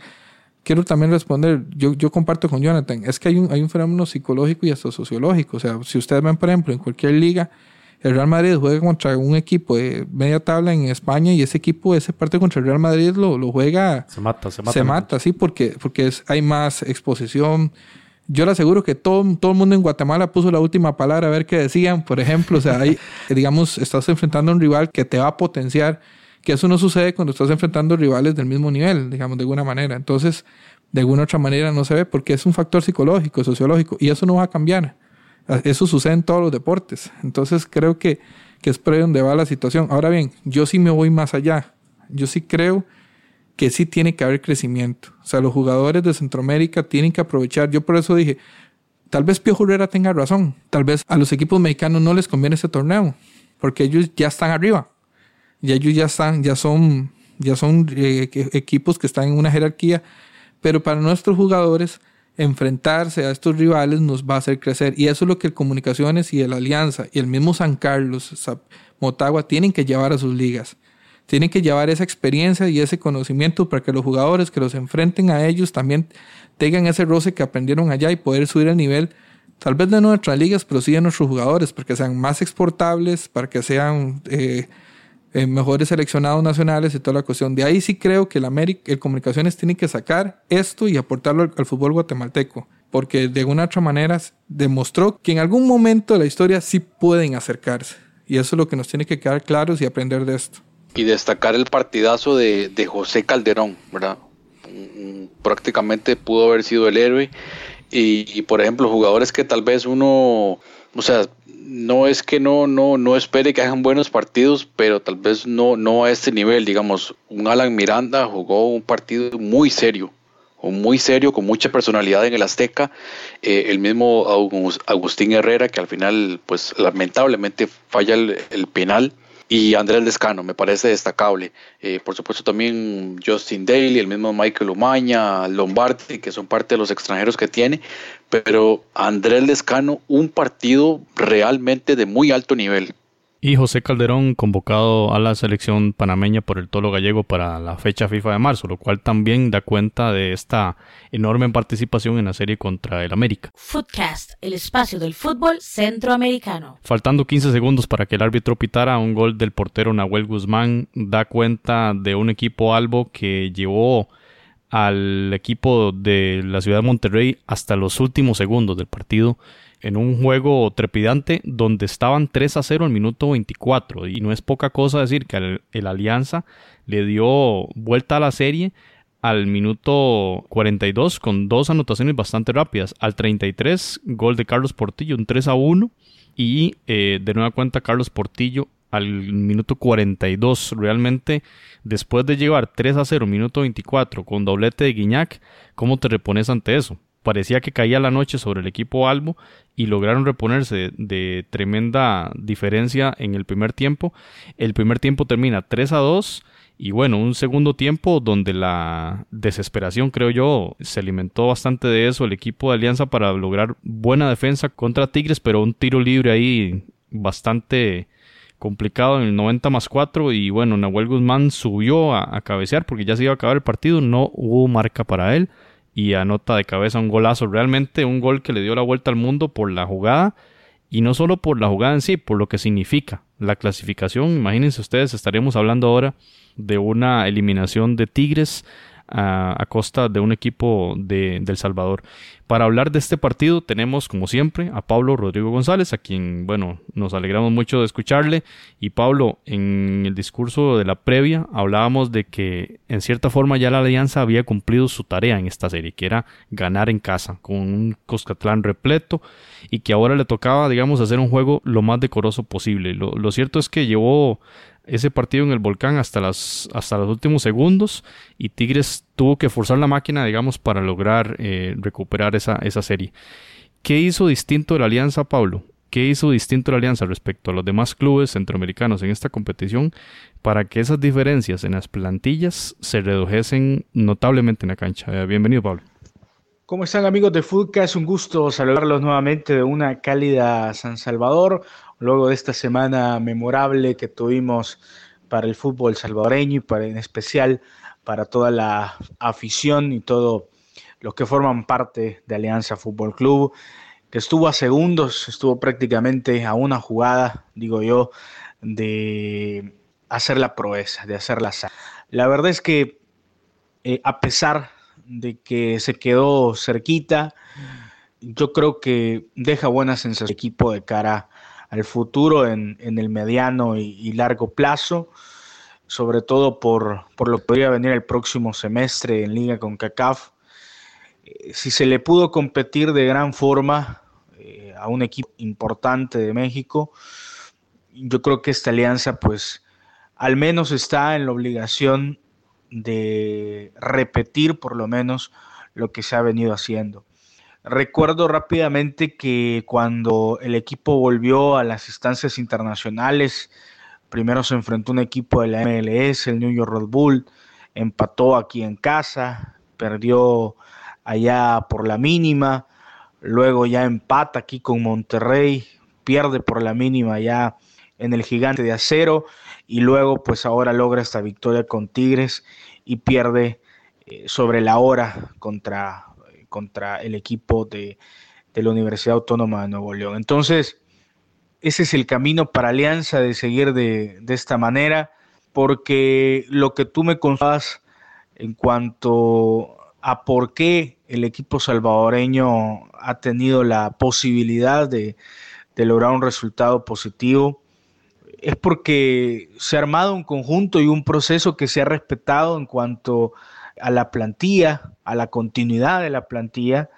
quiero también responder, yo, yo comparto con Jonathan, es que hay un, hay un fenómeno psicológico y hasta sociológico. O sea, si ustedes ven, por ejemplo, en cualquier liga, el Real Madrid juega contra un equipo de media tabla en España y ese equipo, ese parte contra el Real Madrid lo, lo juega. Se mata, se mata. Se mata, sí, porque, porque es, hay más exposición. Yo le aseguro que todo, todo el mundo en Guatemala puso la última palabra a ver qué decían. Por ejemplo, o sea, hay, [LAUGHS] digamos, estás enfrentando a un rival que te va a potenciar que eso no sucede cuando estás enfrentando rivales del mismo nivel, digamos, de alguna manera. Entonces, de alguna otra manera no se ve porque es un factor psicológico, sociológico, y eso no va a cambiar. Eso sucede en todos los deportes. Entonces, creo que, que es por ahí donde va la situación. Ahora bien, yo sí me voy más allá. Yo sí creo que sí tiene que haber crecimiento. O sea, los jugadores de Centroamérica tienen que aprovechar. Yo por eso dije, tal vez Pio Herrera tenga razón. Tal vez a los equipos mexicanos no les conviene ese torneo, porque ellos ya están arriba y ellos ya están, ya son, ya son eh, equipos que están en una jerarquía, pero para nuestros jugadores enfrentarse a estos rivales nos va a hacer crecer y eso es lo que el Comunicaciones y el Alianza y el mismo San Carlos, Motagua tienen que llevar a sus ligas. Tienen que llevar esa experiencia y ese conocimiento para que los jugadores que los enfrenten a ellos también tengan ese roce que aprendieron allá y poder subir el nivel, tal vez de nuestras ligas, pero sí de nuestros jugadores, para que sean más exportables, para que sean eh, eh, mejores seleccionados nacionales y toda la cuestión. De ahí sí creo que el, América, el Comunicaciones tiene que sacar esto y aportarlo al, fútbol guatemalteco, porque de alguna otra manera demostró que en algún momento de la historia sí pueden acercarse. Y eso es lo que nos tiene que quedar claros y aprender de esto. Y destacar el partidazo de, de José Calderón, ¿verdad? Prácticamente pudo haber sido el héroe. Y, por ejemplo, jugadores que tal vez uno, o sea, no es que no, no, no espere que hagan buenos partidos, pero tal vez no, no a este nivel. Digamos, un Alan Miranda jugó un partido muy serio, muy serio, con mucha personalidad en el Azteca. Eh, el mismo Agustín Herrera, que al final, pues lamentablemente falla el, penal. Y Andrés Lescano, me parece destacable. Eh, por supuesto también Justin Daly, el mismo Michael Umaña, Lombardi, que son parte de los extranjeros que tiene, pero Andrés Lescano, un partido realmente de muy alto nivel. Y José Calderón convocado a la selección panameña por el Tolo Gallego para la fecha FIFA de marzo, lo cual también da cuenta de esta enorme participación en la serie contra el América. Footcast, el espacio del fútbol centroamericano. Faltando 15 segundos para que el árbitro pitara, un gol del portero Nahuel Guzmán da cuenta de un equipo albo que llevó al equipo de la ciudad de Monterrey hasta los últimos segundos del partido en un juego trepidante donde estaban 3 a 0 al minuto 24. Y no es poca cosa decir que el, Alianza le dio vuelta a la serie al minuto 42 con dos anotaciones bastante rápidas. Al 33, gol de Carlos Portillo, un 3 a 1. Y eh, de nueva cuenta, Carlos Portillo al minuto 42. Realmente, después de llevar 3 a 0, minuto 24, con doblete de Guiñac, ¿cómo te repones ante eso? Parecía que caía la noche sobre el equipo Albo y lograron reponerse de, tremenda diferencia en el primer tiempo. El primer tiempo termina 3 a 2 y bueno, un segundo tiempo donde la desesperación, creo yo, se alimentó bastante de eso el equipo de Alianza para lograr buena defensa contra Tigres, pero un tiro libre ahí bastante complicado en el 90 más 4 y bueno, Nahuel Guzmán subió a, a cabecear porque ya se iba a acabar el partido, no hubo marca para él y anota de cabeza un golazo. Realmente un gol que le dio la vuelta al mundo por la jugada y no solo por la jugada en sí, por lo que significa la clasificación. Imagínense ustedes, estaremos hablando ahora de una eliminación de Tigres a, costa de un equipo de, El Salvador. Para hablar de este partido tenemos, como siempre, a Pablo Rodrigo González, a quien, bueno, nos alegramos mucho de escucharle. Y Pablo, en el discurso de la previa hablábamos de que en cierta forma ya la Alianza había cumplido su tarea en esta serie, que era ganar en casa, con un Coscatlán repleto, y que ahora le tocaba, digamos, hacer un juego lo más decoroso posible. Lo, lo cierto es que llevó ese partido en el volcán hasta, las, hasta los últimos segundos y Tigres tuvo que forzar la máquina, digamos, para lograr eh, recuperar esa, esa serie. ¿Qué hizo distinto la Alianza, Pablo? ¿Qué hizo distinto la Alianza respecto a los demás clubes centroamericanos en esta competición para que esas diferencias en las plantillas se redujesen notablemente en la cancha? Eh, bienvenido, Pablo. ¿Cómo están amigos de Fudca? Es un gusto saludarlos nuevamente de una cálida San Salvador luego de esta semana memorable que tuvimos para el fútbol salvadoreño y para, en especial para toda la afición y todos los que forman parte de Alianza Fútbol Club, que estuvo a segundos, estuvo prácticamente a una jugada, digo yo, de hacer la proeza, de hacer la La verdad es que eh, a pesar de que se quedó cerquita, yo creo que deja buena sensación el equipo de cara al futuro en, el mediano y, largo plazo, sobre todo por, lo que podría venir el próximo semestre en Liga con CACAF. Eh, si se le pudo competir de gran forma eh, a un equipo importante de México, yo creo que esta alianza pues al menos está en la obligación de repetir por lo menos lo que se ha venido haciendo. Recuerdo rápidamente que cuando el equipo volvió a las instancias internacionales, primero se enfrentó un equipo de la MLS, el New York Red Bull, empató aquí en casa, perdió allá por la mínima, luego ya empata aquí con Monterrey, pierde por la mínima ya en el gigante de acero y luego pues ahora logra esta victoria con Tigres y pierde eh, sobre la hora contra contra el equipo de, la Universidad Autónoma de Nuevo León. Entonces, ese es el camino para Alianza de seguir de, esta manera, porque lo que tú me contabas en cuanto a por qué el equipo salvadoreño ha tenido la posibilidad de, de lograr un resultado positivo, es porque se ha armado un conjunto y un proceso que se ha respetado en cuanto a la plantilla, a la continuidad de la plantilla,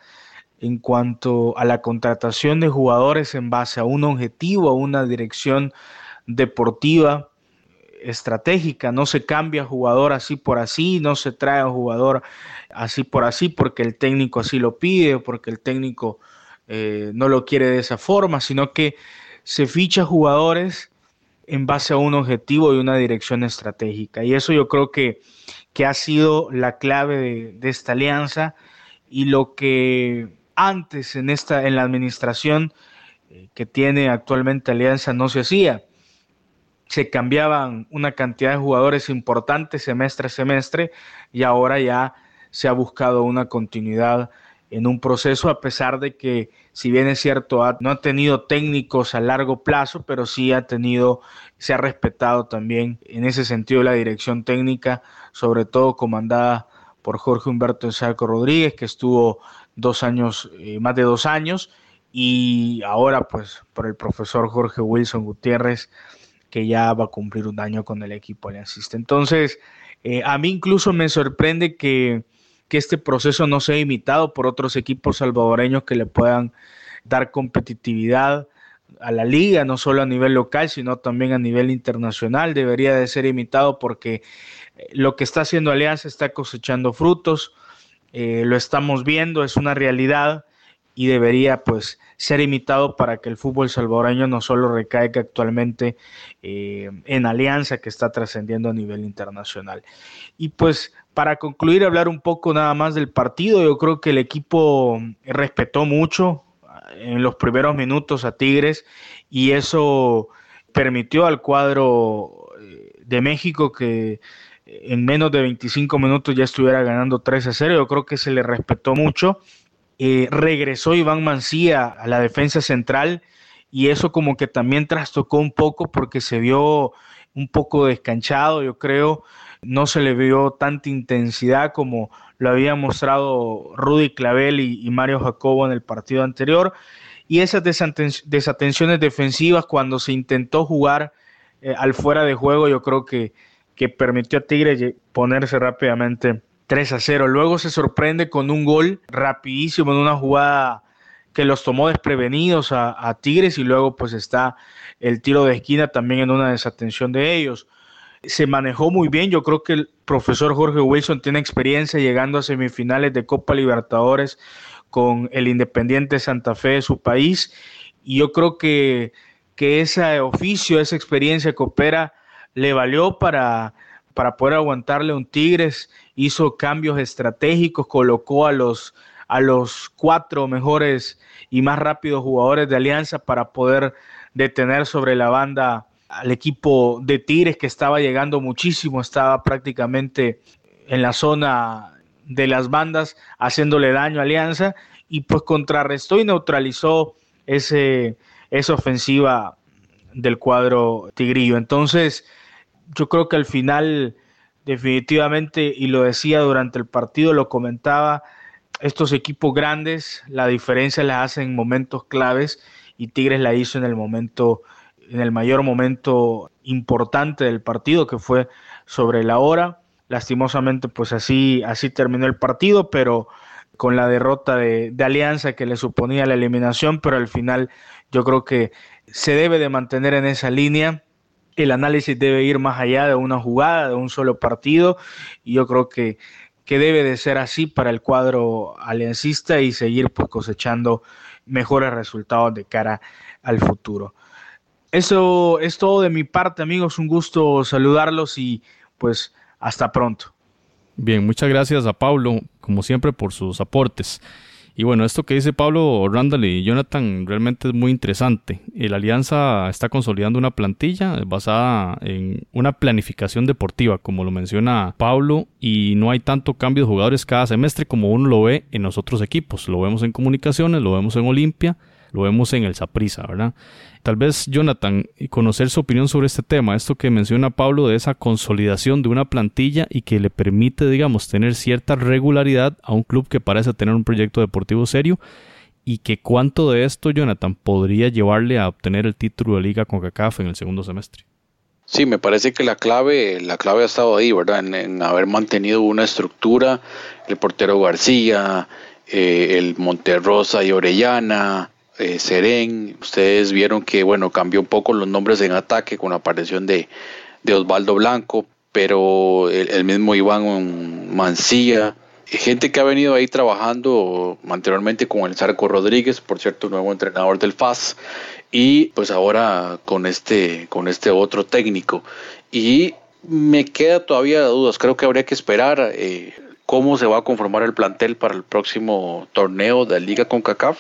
en cuanto a la contratación de jugadores en base a un objetivo, a una dirección deportiva estratégica, no se cambia jugador así por así, no se trae a jugador así por así porque el técnico así lo pide, porque el técnico eh, no lo quiere de esa forma, sino que se ficha jugadores en base a un objetivo y una dirección estratégica. Y eso yo creo que, que ha sido la clave de, esta alianza y lo que antes en, esta, en la administración eh, que tiene actualmente Alianza no se hacía. Se cambiaban una cantidad de jugadores importantes semestre a semestre y ahora ya se ha buscado una continuidad en un proceso a pesar de que si bien es cierto no ha tenido técnicos a largo plazo pero sí ha tenido se ha respetado también en ese sentido la dirección técnica sobre todo comandada por Jorge Humberto Ensarco Rodríguez que estuvo dos años eh, más de dos años y ahora pues por el profesor Jorge Wilson Gutiérrez que ya va a cumplir un año con el equipo aliancista entonces eh, a mí incluso me sorprende que que este proceso no sea imitado por otros equipos salvadoreños que le puedan dar competitividad a la liga, no solo a nivel local, sino también a nivel internacional. Debería de ser imitado porque eh, lo que está haciendo Alianza está cosechando frutos, eh, lo estamos viendo, es una realidad y debería pues ser imitado para que el fútbol salvadoreño no solo recaiga actualmente eh, en Alianza que está trascendiendo a nivel internacional. Y pues para concluir, hablar un poco nada más del partido, yo creo que el equipo respetó mucho en los primeros minutos a Tigres y eso permitió al cuadro eh, de México que en menos de 25 minutos ya estuviera ganando 3 a 0. Yo creo que se le respetó mucho. Eh, regresó Iván Mancía a la defensa central y eso como que también trastocó un poco porque se vio un poco descanchado, yo creo no se le vio tanta intensidad como lo había mostrado Rudy Clavel y, Mario Jacobo en el partido anterior. Y esas desatenciones defensivas cuando se intentó jugar eh, al fuera de juego, yo creo que, que permitió a Tigre ponerse rápidamente 3 a 0. Luego se sorprende con un gol rapidísimo en una jugada que los tomó desprevenidos a, a, Tigres y luego pues está el tiro de esquina también en una desatención de ellos se manejó muy bien. Yo creo que el profesor Jorge Wilson tiene experiencia llegando a semifinales de Copa Libertadores con el Independiente Santa Fe de su país. Y yo creo que, que ese oficio, esa experiencia que opera, le valió para, para poder aguantarle un Tigres. Hizo cambios estratégicos, colocó a los, a los cuatro mejores y más rápidos jugadores de Alianza para poder detener sobre la banda al equipo de Tigres que estaba llegando muchísimo, estaba prácticamente en la zona de las bandas haciéndole daño a Alianza y pues contrarrestó y neutralizó ese, esa ofensiva del cuadro tigrillo. Entonces, yo creo que al final, definitivamente, y lo decía durante el partido, lo comentaba, estos equipos grandes, la diferencia la hacen en momentos claves y Tigres la hizo en el momento en el mayor momento importante del partido, que fue sobre la hora. Lastimosamente, pues así, así terminó el partido, pero con la derrota de, Alianza que le suponía la eliminación, pero al final yo creo que se debe de mantener en esa línea. El análisis debe ir más allá de una jugada, de un solo partido, y yo creo que, que debe de ser así para el cuadro aliancista y seguir pues, cosechando mejores resultados de cara al futuro. Eso es todo de mi parte, amigos. Un gusto saludarlos y pues hasta pronto. Bien, muchas gracias a Pablo, como siempre, por sus aportes. Y bueno, esto que dice Pablo, Randall y Jonathan realmente es muy interesante. La Alianza está consolidando una plantilla basada en una planificación deportiva, como lo menciona Pablo, y no hay tanto cambio de jugadores cada semestre como uno lo ve en los otros equipos. Lo vemos en comunicaciones, lo vemos en Olimpia, lo vemos en el Saprisa, ¿verdad? Tal vez, Jonathan, conocer su opinión sobre este tema, esto que menciona Pablo de esa consolidación de una plantilla y que le permite, digamos, tener cierta regularidad a un club que parece tener un proyecto deportivo serio y que cuánto de esto, Jonathan, podría llevarle a obtener el título de liga con CACAF en el segundo semestre. Sí, me parece que la clave, la clave ha estado ahí, ¿verdad? En, haber mantenido una estructura, el portero García, eh, el Monterrosa y Orellana, eh, Seren. Ustedes vieron que, bueno, cambió un poco los nombres en ataque con la aparición de, Osvaldo Blanco, pero el, mismo Iván Mancilla, gente que ha venido ahí trabajando anteriormente con el Zarco Rodríguez, por cierto, nuevo entrenador del FAS, y pues ahora con este, con este otro técnico. Y me queda todavía dudas, creo que habría que esperar eh, cómo se va a conformar el plantel para el próximo torneo de la Liga con CACAF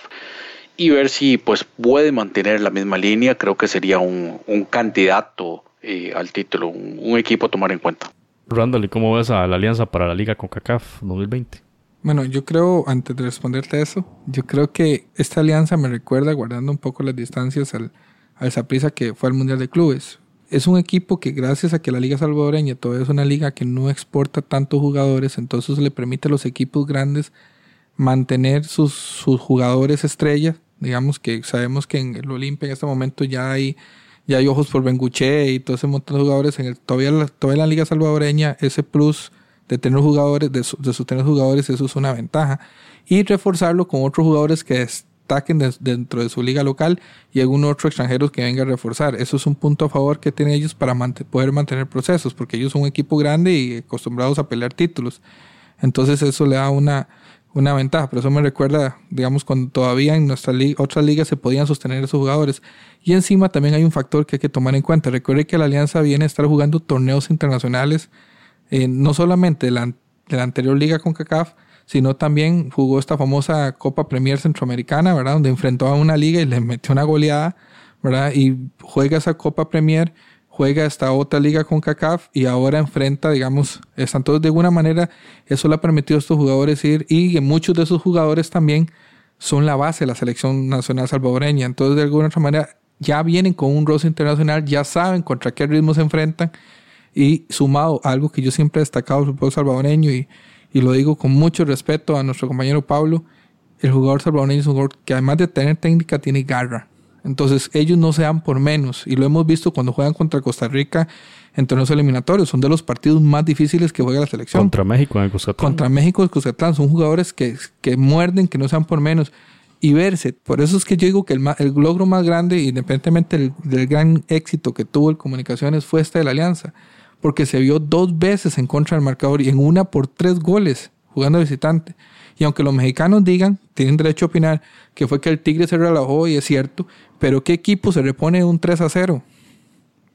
y ver si pues puede mantener la misma línea, creo que sería un, candidato eh, al título, un, equipo a tomar en cuenta. Randall, ¿y cómo ves a la alianza para la Liga con CACAF 2020? Bueno, yo creo, antes de responderte eso, yo creo que esta alianza me recuerda, guardando un poco las distancias al, al Saprissa que fue al Mundial de Clubes. Es un equipo que gracias a que la Liga Salvadoreña todavía es una liga que no exporta tantos jugadores, entonces le permite a los equipos grandes mantener sus, sus jugadores estrellas Digamos que sabemos que en el Olimpia en este momento ya hay, ya hay ojos por Benguche y todo ese montón de jugadores. En el, todavía, la, todavía la Liga Salvadoreña, ese plus de tener jugadores, de, de sostener jugadores, eso es una ventaja. Y reforzarlo con otros jugadores que destaquen dentro de su liga local y algún otro extranjero que venga a reforzar. Eso es un punto a favor que tienen ellos para poder mantener procesos, porque ellos son un equipo grande y acostumbrados a pelear títulos. Entonces eso le da una, una ventaja, pero eso me recuerda, digamos, cuando todavía en nuestra liga, otras ligas se podían sostener esos jugadores. Y encima también hay un factor que hay que tomar en cuenta. Recuerde que la Alianza viene a estar jugando torneos internacionales, eh, no solamente de la, de la, anterior liga con CACAF, sino también jugó esta famosa Copa Premier Centroamericana, ¿verdad? Donde enfrentó a una liga y le metió una goleada, ¿verdad? Y juega esa Copa Premier juega esta otra liga con CACAF y ahora enfrenta, digamos, están todos de alguna manera, eso le ha permitido a estos jugadores ir y muchos de esos jugadores también son la base de la selección nacional salvadoreña. Entonces, de alguna otra manera, ya vienen con un roce internacional, ya saben contra qué ritmo se enfrentan y sumado a algo que yo siempre he destacado del pueblo salvadoreño y, y lo digo con mucho respeto a nuestro compañero Pablo, el jugador salvadoreño es un jugador que además de tener técnica tiene garra. Entonces ellos no se dan por menos y lo hemos visto cuando juegan contra Costa Rica en torneos eliminatorios. Son de los partidos más difíciles que juega la selección. Contra México en el Cuscatlán. Contra México en el Cuscatlán. Son jugadores que, que muerden, que no se dan por menos. Y verse, por eso es que yo digo que el, el logro más grande, independientemente del, del, gran éxito que tuvo el Comunicaciones, fue este de la Alianza. Porque se vio dos veces en contra del marcador y en una por tres goles jugando visitante. Y aunque los mexicanos digan, tienen derecho a opinar, que fue que el Tigre se relajó y es cierto, pero ¿qué equipo se repone un 3 a 0?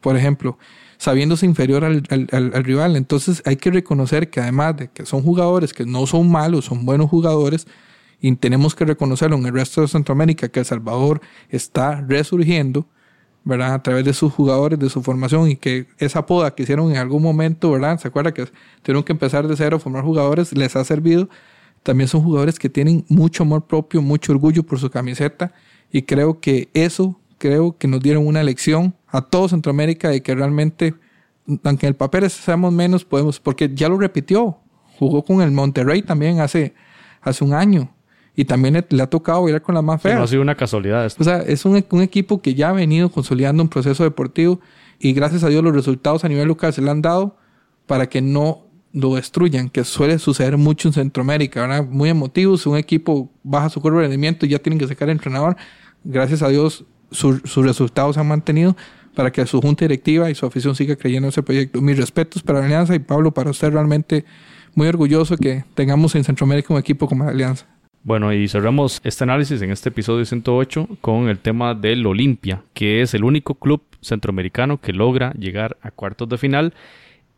Por ejemplo, sabiéndose inferior al, rival. Entonces hay que reconocer que además de que son jugadores que no son malos, son buenos jugadores, y tenemos que reconocerlo en el resto de Centroamérica, que El Salvador está resurgiendo, ¿verdad? A través de sus jugadores, de su formación, y que esa poda que hicieron en algún momento, ¿verdad? ¿Se acuerda que tuvieron que empezar de cero, formar jugadores? Les ha servido también son jugadores que tienen mucho amor propio, mucho orgullo por su camiseta y creo que eso, creo que nos dieron una lección a todo Centroamérica de que realmente, aunque en el papel seamos menos, podemos, porque ya lo repitió, jugó con el Monterrey también hace, hace un año y también le, ha tocado bailar con la más fea. no ha sido una casualidad. Esto. O sea, es un, un, equipo que ya ha venido consolidando un proceso deportivo y gracias a Dios los resultados a nivel local se le han dado para que no lo destruyan, que suele suceder mucho en Centroamérica, ¿verdad? Muy emotivos, un equipo baja su curva de rendimiento y ya tienen que sacar el entrenador. Gracias a Dios sus resultados se han mantenido para que su junta directiva y su afición siga creyendo en ese proyecto. Mis respetos para la Alianza y Pablo, para usted realmente muy orgulloso que tengamos en Centroamérica un equipo como la Alianza. Bueno, y cerramos este análisis en este episodio 108 con el tema del Olimpia, que es el único club centroamericano que logra llegar a cuartos de final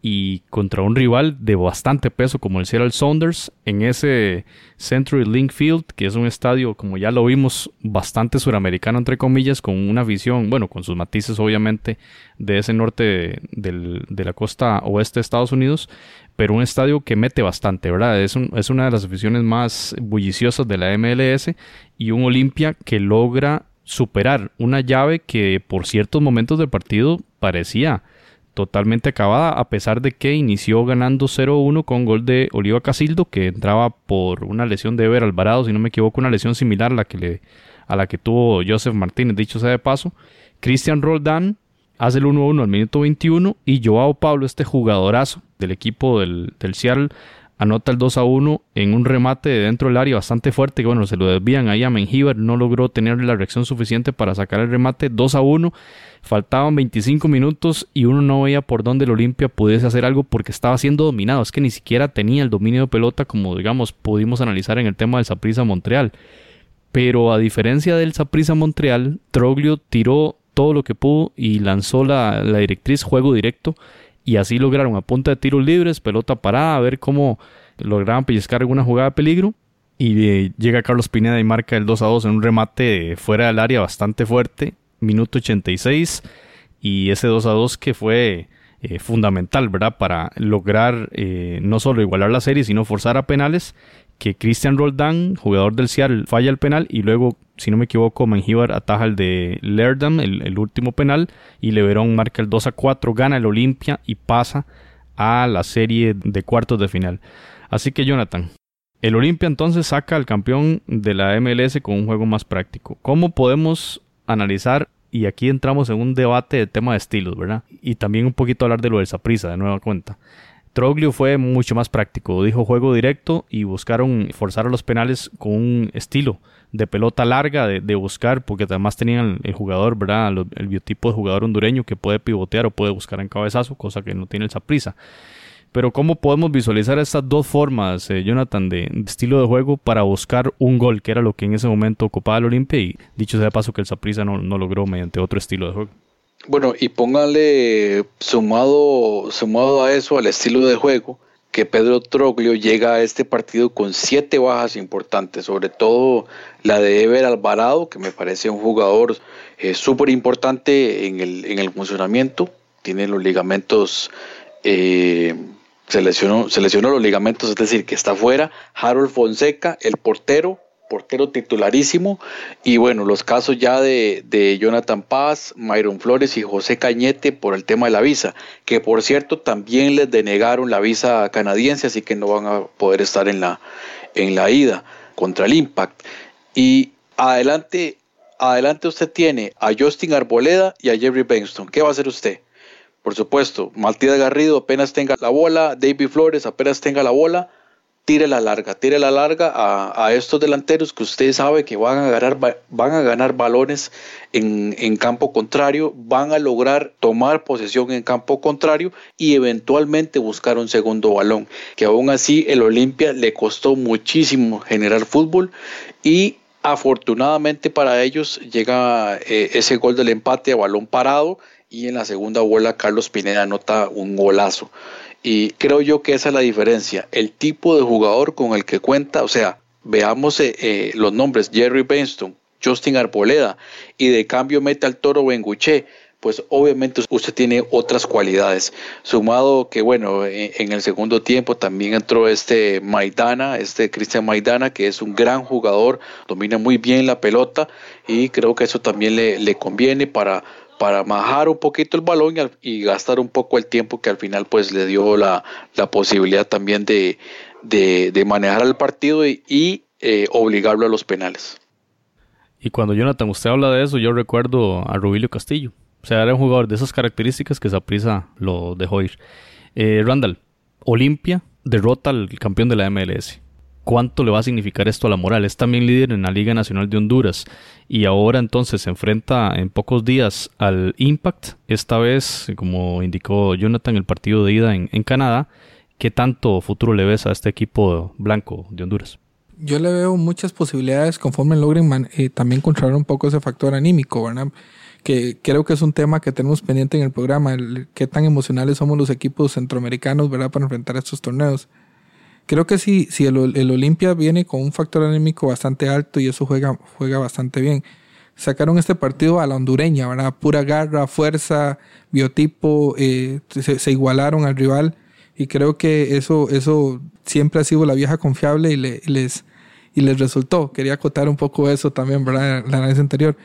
y contra un rival de bastante peso como el Seattle Saunders en ese Century Link Field, que es un estadio, como ya lo vimos, bastante suramericano, entre comillas, con una visión, bueno, con sus matices obviamente, de ese norte de la costa oeste de Estados Unidos, pero un estadio que mete bastante, ¿verdad? Es, es una de las aficiones más bulliciosas de la MLS y un Olimpia que logra superar una llave que por ciertos momentos del partido parecía totalmente acabada, a pesar de que inició ganando 0-1 con gol de Oliva Casildo, que entraba por una lesión de Ever Alvarado, si no me equivoco, una lesión similar a la que, le, a la que tuvo Joseph Martínez, dicho sea de paso. Cristian Roldán hace el 1-1 al minuto 21 y Joao Pablo, este jugadorazo del equipo del, del Seattle, anota el 2 a 1 en un remate de dentro del área bastante fuerte, que bueno, se lo desvían ahí a Menjivar, no logró tener la reacción suficiente para sacar el remate 2 a 1, faltaban 25 minutos y uno no veía por dónde el Olimpia pudiese hacer algo porque estaba siendo dominado, es que ni siquiera tenía el dominio de pelota como digamos pudimos analizar en el tema del Saprissa Montreal. Pero a diferencia del Saprissa Montreal, Troglio tiró todo lo que pudo y lanzó la, la directriz juego directo y así lograron a punta de tiros libres, pelota parada, a ver cómo lograban pellizcar alguna jugada de peligro. Y llega Carlos Pineda y marca el 2 a 2 en un remate fuera del área bastante fuerte, minuto 86. Y ese 2 a 2 que fue eh, fundamental, ¿verdad? Para lograr eh, no solo igualar la serie, sino forzar a penales que Christian Roldán, jugador del Seattle, falla el penal y luego, si no me equivoco, Mengíbar ataja el de Lerdam, el, último penal, y Leverón marca el 2 a 4, gana el Olimpia y pasa a la serie de cuartos de final. Así que Jonathan, el Olimpia entonces saca al campeón de la MLS con un juego más práctico. ¿Cómo podemos analizar? Y aquí entramos en un debate de tema de estilos, ¿verdad? Y también un poquito hablar de lo del Saprisa, de nueva cuenta. Troglio fue mucho más práctico, dijo juego directo y buscaron forzar los penales con un estilo de pelota larga, de, buscar, porque además tenían el, jugador, ¿verdad? El, biotipo de jugador hondureño que puede pivotear o puede buscar en cabezazo, cosa que no tiene el Saprisa. Pero ¿cómo podemos visualizar estas dos formas, eh, Jonathan, de, estilo de juego para buscar un gol, que era lo que en ese momento ocupaba el Olimpia y dicho sea de paso que el Saprisa no, no logró mediante otro estilo de juego? Bueno, y póngale sumado, sumado a eso, al estilo de juego, que Pedro Troglio llega a este partido con siete bajas importantes, sobre todo la de Ever Alvarado, que me parece un jugador eh, súper importante en el, en el funcionamiento, tiene los ligamentos, eh, se, lesionó, se lesionó los ligamentos, es decir, que está fuera, Harold Fonseca, el portero, portero titularísimo. Y bueno, los casos ya de, Jonathan Paz, Myron Flores y José Cañete por el tema de la visa, que por cierto también les denegaron la visa canadiense, así que no van a poder estar en la, en la ida contra el Impact. Y adelante, adelante usted tiene a Justin Arboleda y a Jerry Benston. ¿Qué va a hacer usted? Por supuesto, Maltida Garrido apenas tenga la bola, David Flores apenas tenga la bola, tire la larga, tire la larga a, estos delanteros que usted sabe que van a ganar, van a ganar balones en, campo contrario, van a lograr tomar posesión en campo contrario y eventualmente buscar un segundo balón, que aún así el Olimpia le costó muchísimo generar fútbol y afortunadamente para ellos llega eh, ese gol del empate a balón parado y en la segunda bola Carlos Pineda anota un golazo. Y creo yo que esa es la diferencia. El tipo de jugador con el que cuenta, o sea, veamos eh, eh, los nombres, Jerry Benston, Justin Arboleda, y de cambio mete al toro Benguche, pues obviamente usted tiene otras cualidades. Sumado que, bueno, eh, en, el segundo tiempo también entró este Maidana, este Cristian Maidana, que es un gran jugador, domina muy bien la pelota y creo que eso también le, le conviene para para majar un poquito el balón y, gastar un poco el tiempo que al final pues le dio la, posibilidad también de, manejar el partido y, eh, obligarlo a los penales. Y cuando Jonathan, usted habla de eso, yo recuerdo a Rubilio Castillo. O sea, era un jugador de esas características que Saprisa lo dejó ir. Eh, Randall, Olimpia derrota al campeón de la MLS cuánto le va a significar esto a la moral. Es también líder en la Liga Nacional de Honduras y ahora entonces se enfrenta en pocos días al Impact, esta vez, como indicó Jonathan, el partido de ida en, Canadá. ¿Qué tanto futuro le ves a este equipo blanco de Honduras? Yo le veo muchas posibilidades conforme logren eh, también controlar un poco ese factor anímico. Que creo que es un tema que tenemos pendiente en el programa, qué tan emocionales somos los equipos centroamericanos. Para enfrentar estos torneos creo que si, si el, el Olimpia viene con un factor anémico bastante alto y eso juega, juega bastante bien. Sacaron este partido a la hondureña, ¿verdad? Pura garra, fuerza, biotipo, eh, se, igualaron al rival y creo que eso, eso siempre ha sido la vieja confiable y, les, y les resultó. Quería acotar un poco eso también, ¿verdad? La vez anterior.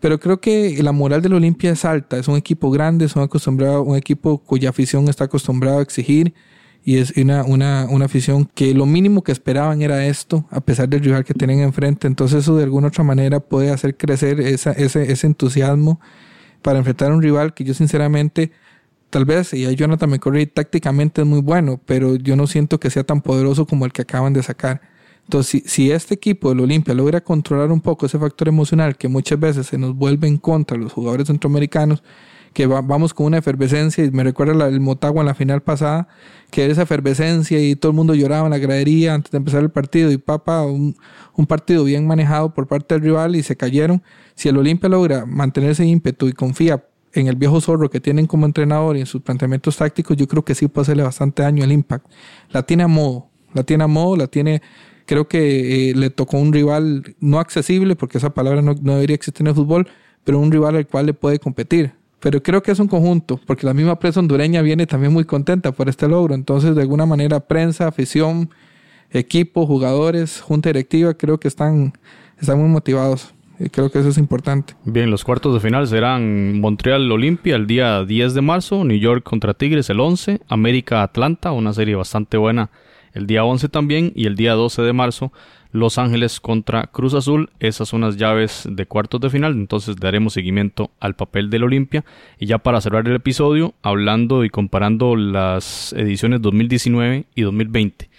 Pero creo que la moral del Olimpia es alta. Es un equipo grande, son acostumbrados, un equipo cuya afición está acostumbrado a exigir y es una, una, una afición que lo mínimo que esperaban era esto, a pesar del rival que tienen enfrente. Entonces eso de alguna otra manera puede hacer crecer ese, ese entusiasmo para enfrentar a un rival que yo sinceramente tal vez, y ahí Jonathan McCurry tácticamente es muy bueno, pero yo no siento que sea tan poderoso como el que acaban de sacar. Entonces, si, este equipo del Olimpia logra controlar un poco ese factor emocional que muchas veces se nos vuelve en contra los jugadores centroamericanos, que vamos con una efervescencia, y me recuerda el Motagua en la final pasada, que era esa efervescencia y todo el mundo lloraba en la gradería antes de empezar el partido, y papá, un, partido bien manejado por parte del rival y se cayeron. Si el Olimpia logra mantener ese ímpetu y confía en el viejo zorro que tienen como entrenador y en sus planteamientos tácticos, yo creo que sí puede hacerle bastante daño al Impact. La tiene a modo, la tiene a modo, la tiene Creo que eh, le tocó un rival no accesible, porque esa palabra no, debería existir en el fútbol, pero un rival al cual le puede competir. Pero creo que es un conjunto, porque la misma prensa hondureña viene también muy contenta por este logro. Entonces, de alguna manera, prensa, afición, equipo, jugadores, junta directiva, creo que están, están muy motivados. Y creo que eso es importante. Bien, los cuartos de final serán Montreal Olimpia el día 10 de marzo, New York contra Tigres el 11, América Atlanta, una serie bastante buena el día 11 también y el día 12 de marzo Los Ángeles contra Cruz Azul. Esas son las llaves de cuartos de final, entonces daremos seguimiento al papel del Olimpia. Y ya para cerrar el episodio, hablando y comparando las ediciones 2019 y 2020.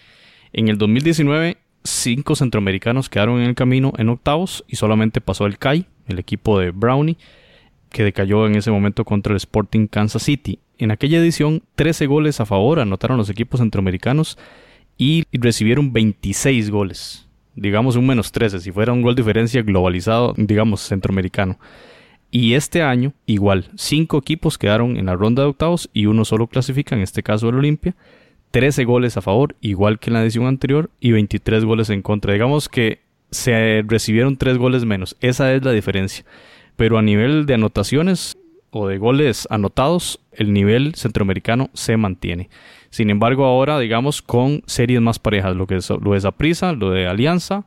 En el 2019, cinco centroamericanos quedaron en el camino en octavos y solamente pasó el CAI, el equipo de Brownie, que decayó en ese momento contra el Sporting Kansas City. En aquella edición, 13 goles a favor anotaron los equipos centroamericanos y recibieron 26 goles. Digamos un menos 13, si fuera un gol diferencia globalizado, digamos centroamericano. Y este año, igual, cinco equipos quedaron en la ronda de octavos y uno solo clasifica, en este caso el Olimpia. 13 goles a favor, igual que en la edición anterior, y 23 goles en contra. Digamos que se recibieron 3 goles menos. Esa es la diferencia. Pero a nivel de anotaciones o de goles anotados, el nivel centroamericano se mantiene. Sin embargo, ahora, digamos, con series más parejas, lo que es, lo de Zaprisa, lo de Alianza,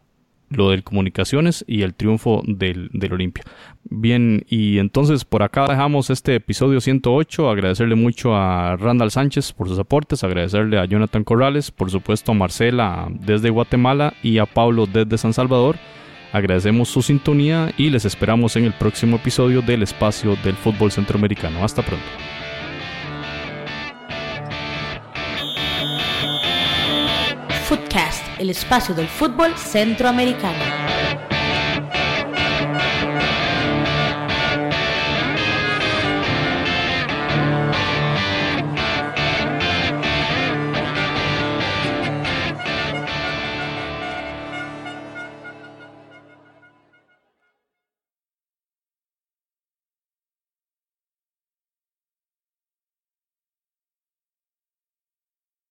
lo del Comunicaciones y el triunfo del, del Olimpia. Bien, y entonces por acá dejamos este episodio 108. Agradecerle mucho a Randall Sánchez por sus aportes, agradecerle a Jonathan Corrales, por supuesto a Marcela desde Guatemala y a Pablo desde San Salvador. Agradecemos su sintonía y les esperamos en el próximo episodio del espacio del fútbol centroamericano. Hasta pronto. El espacio del fútbol centroamericano.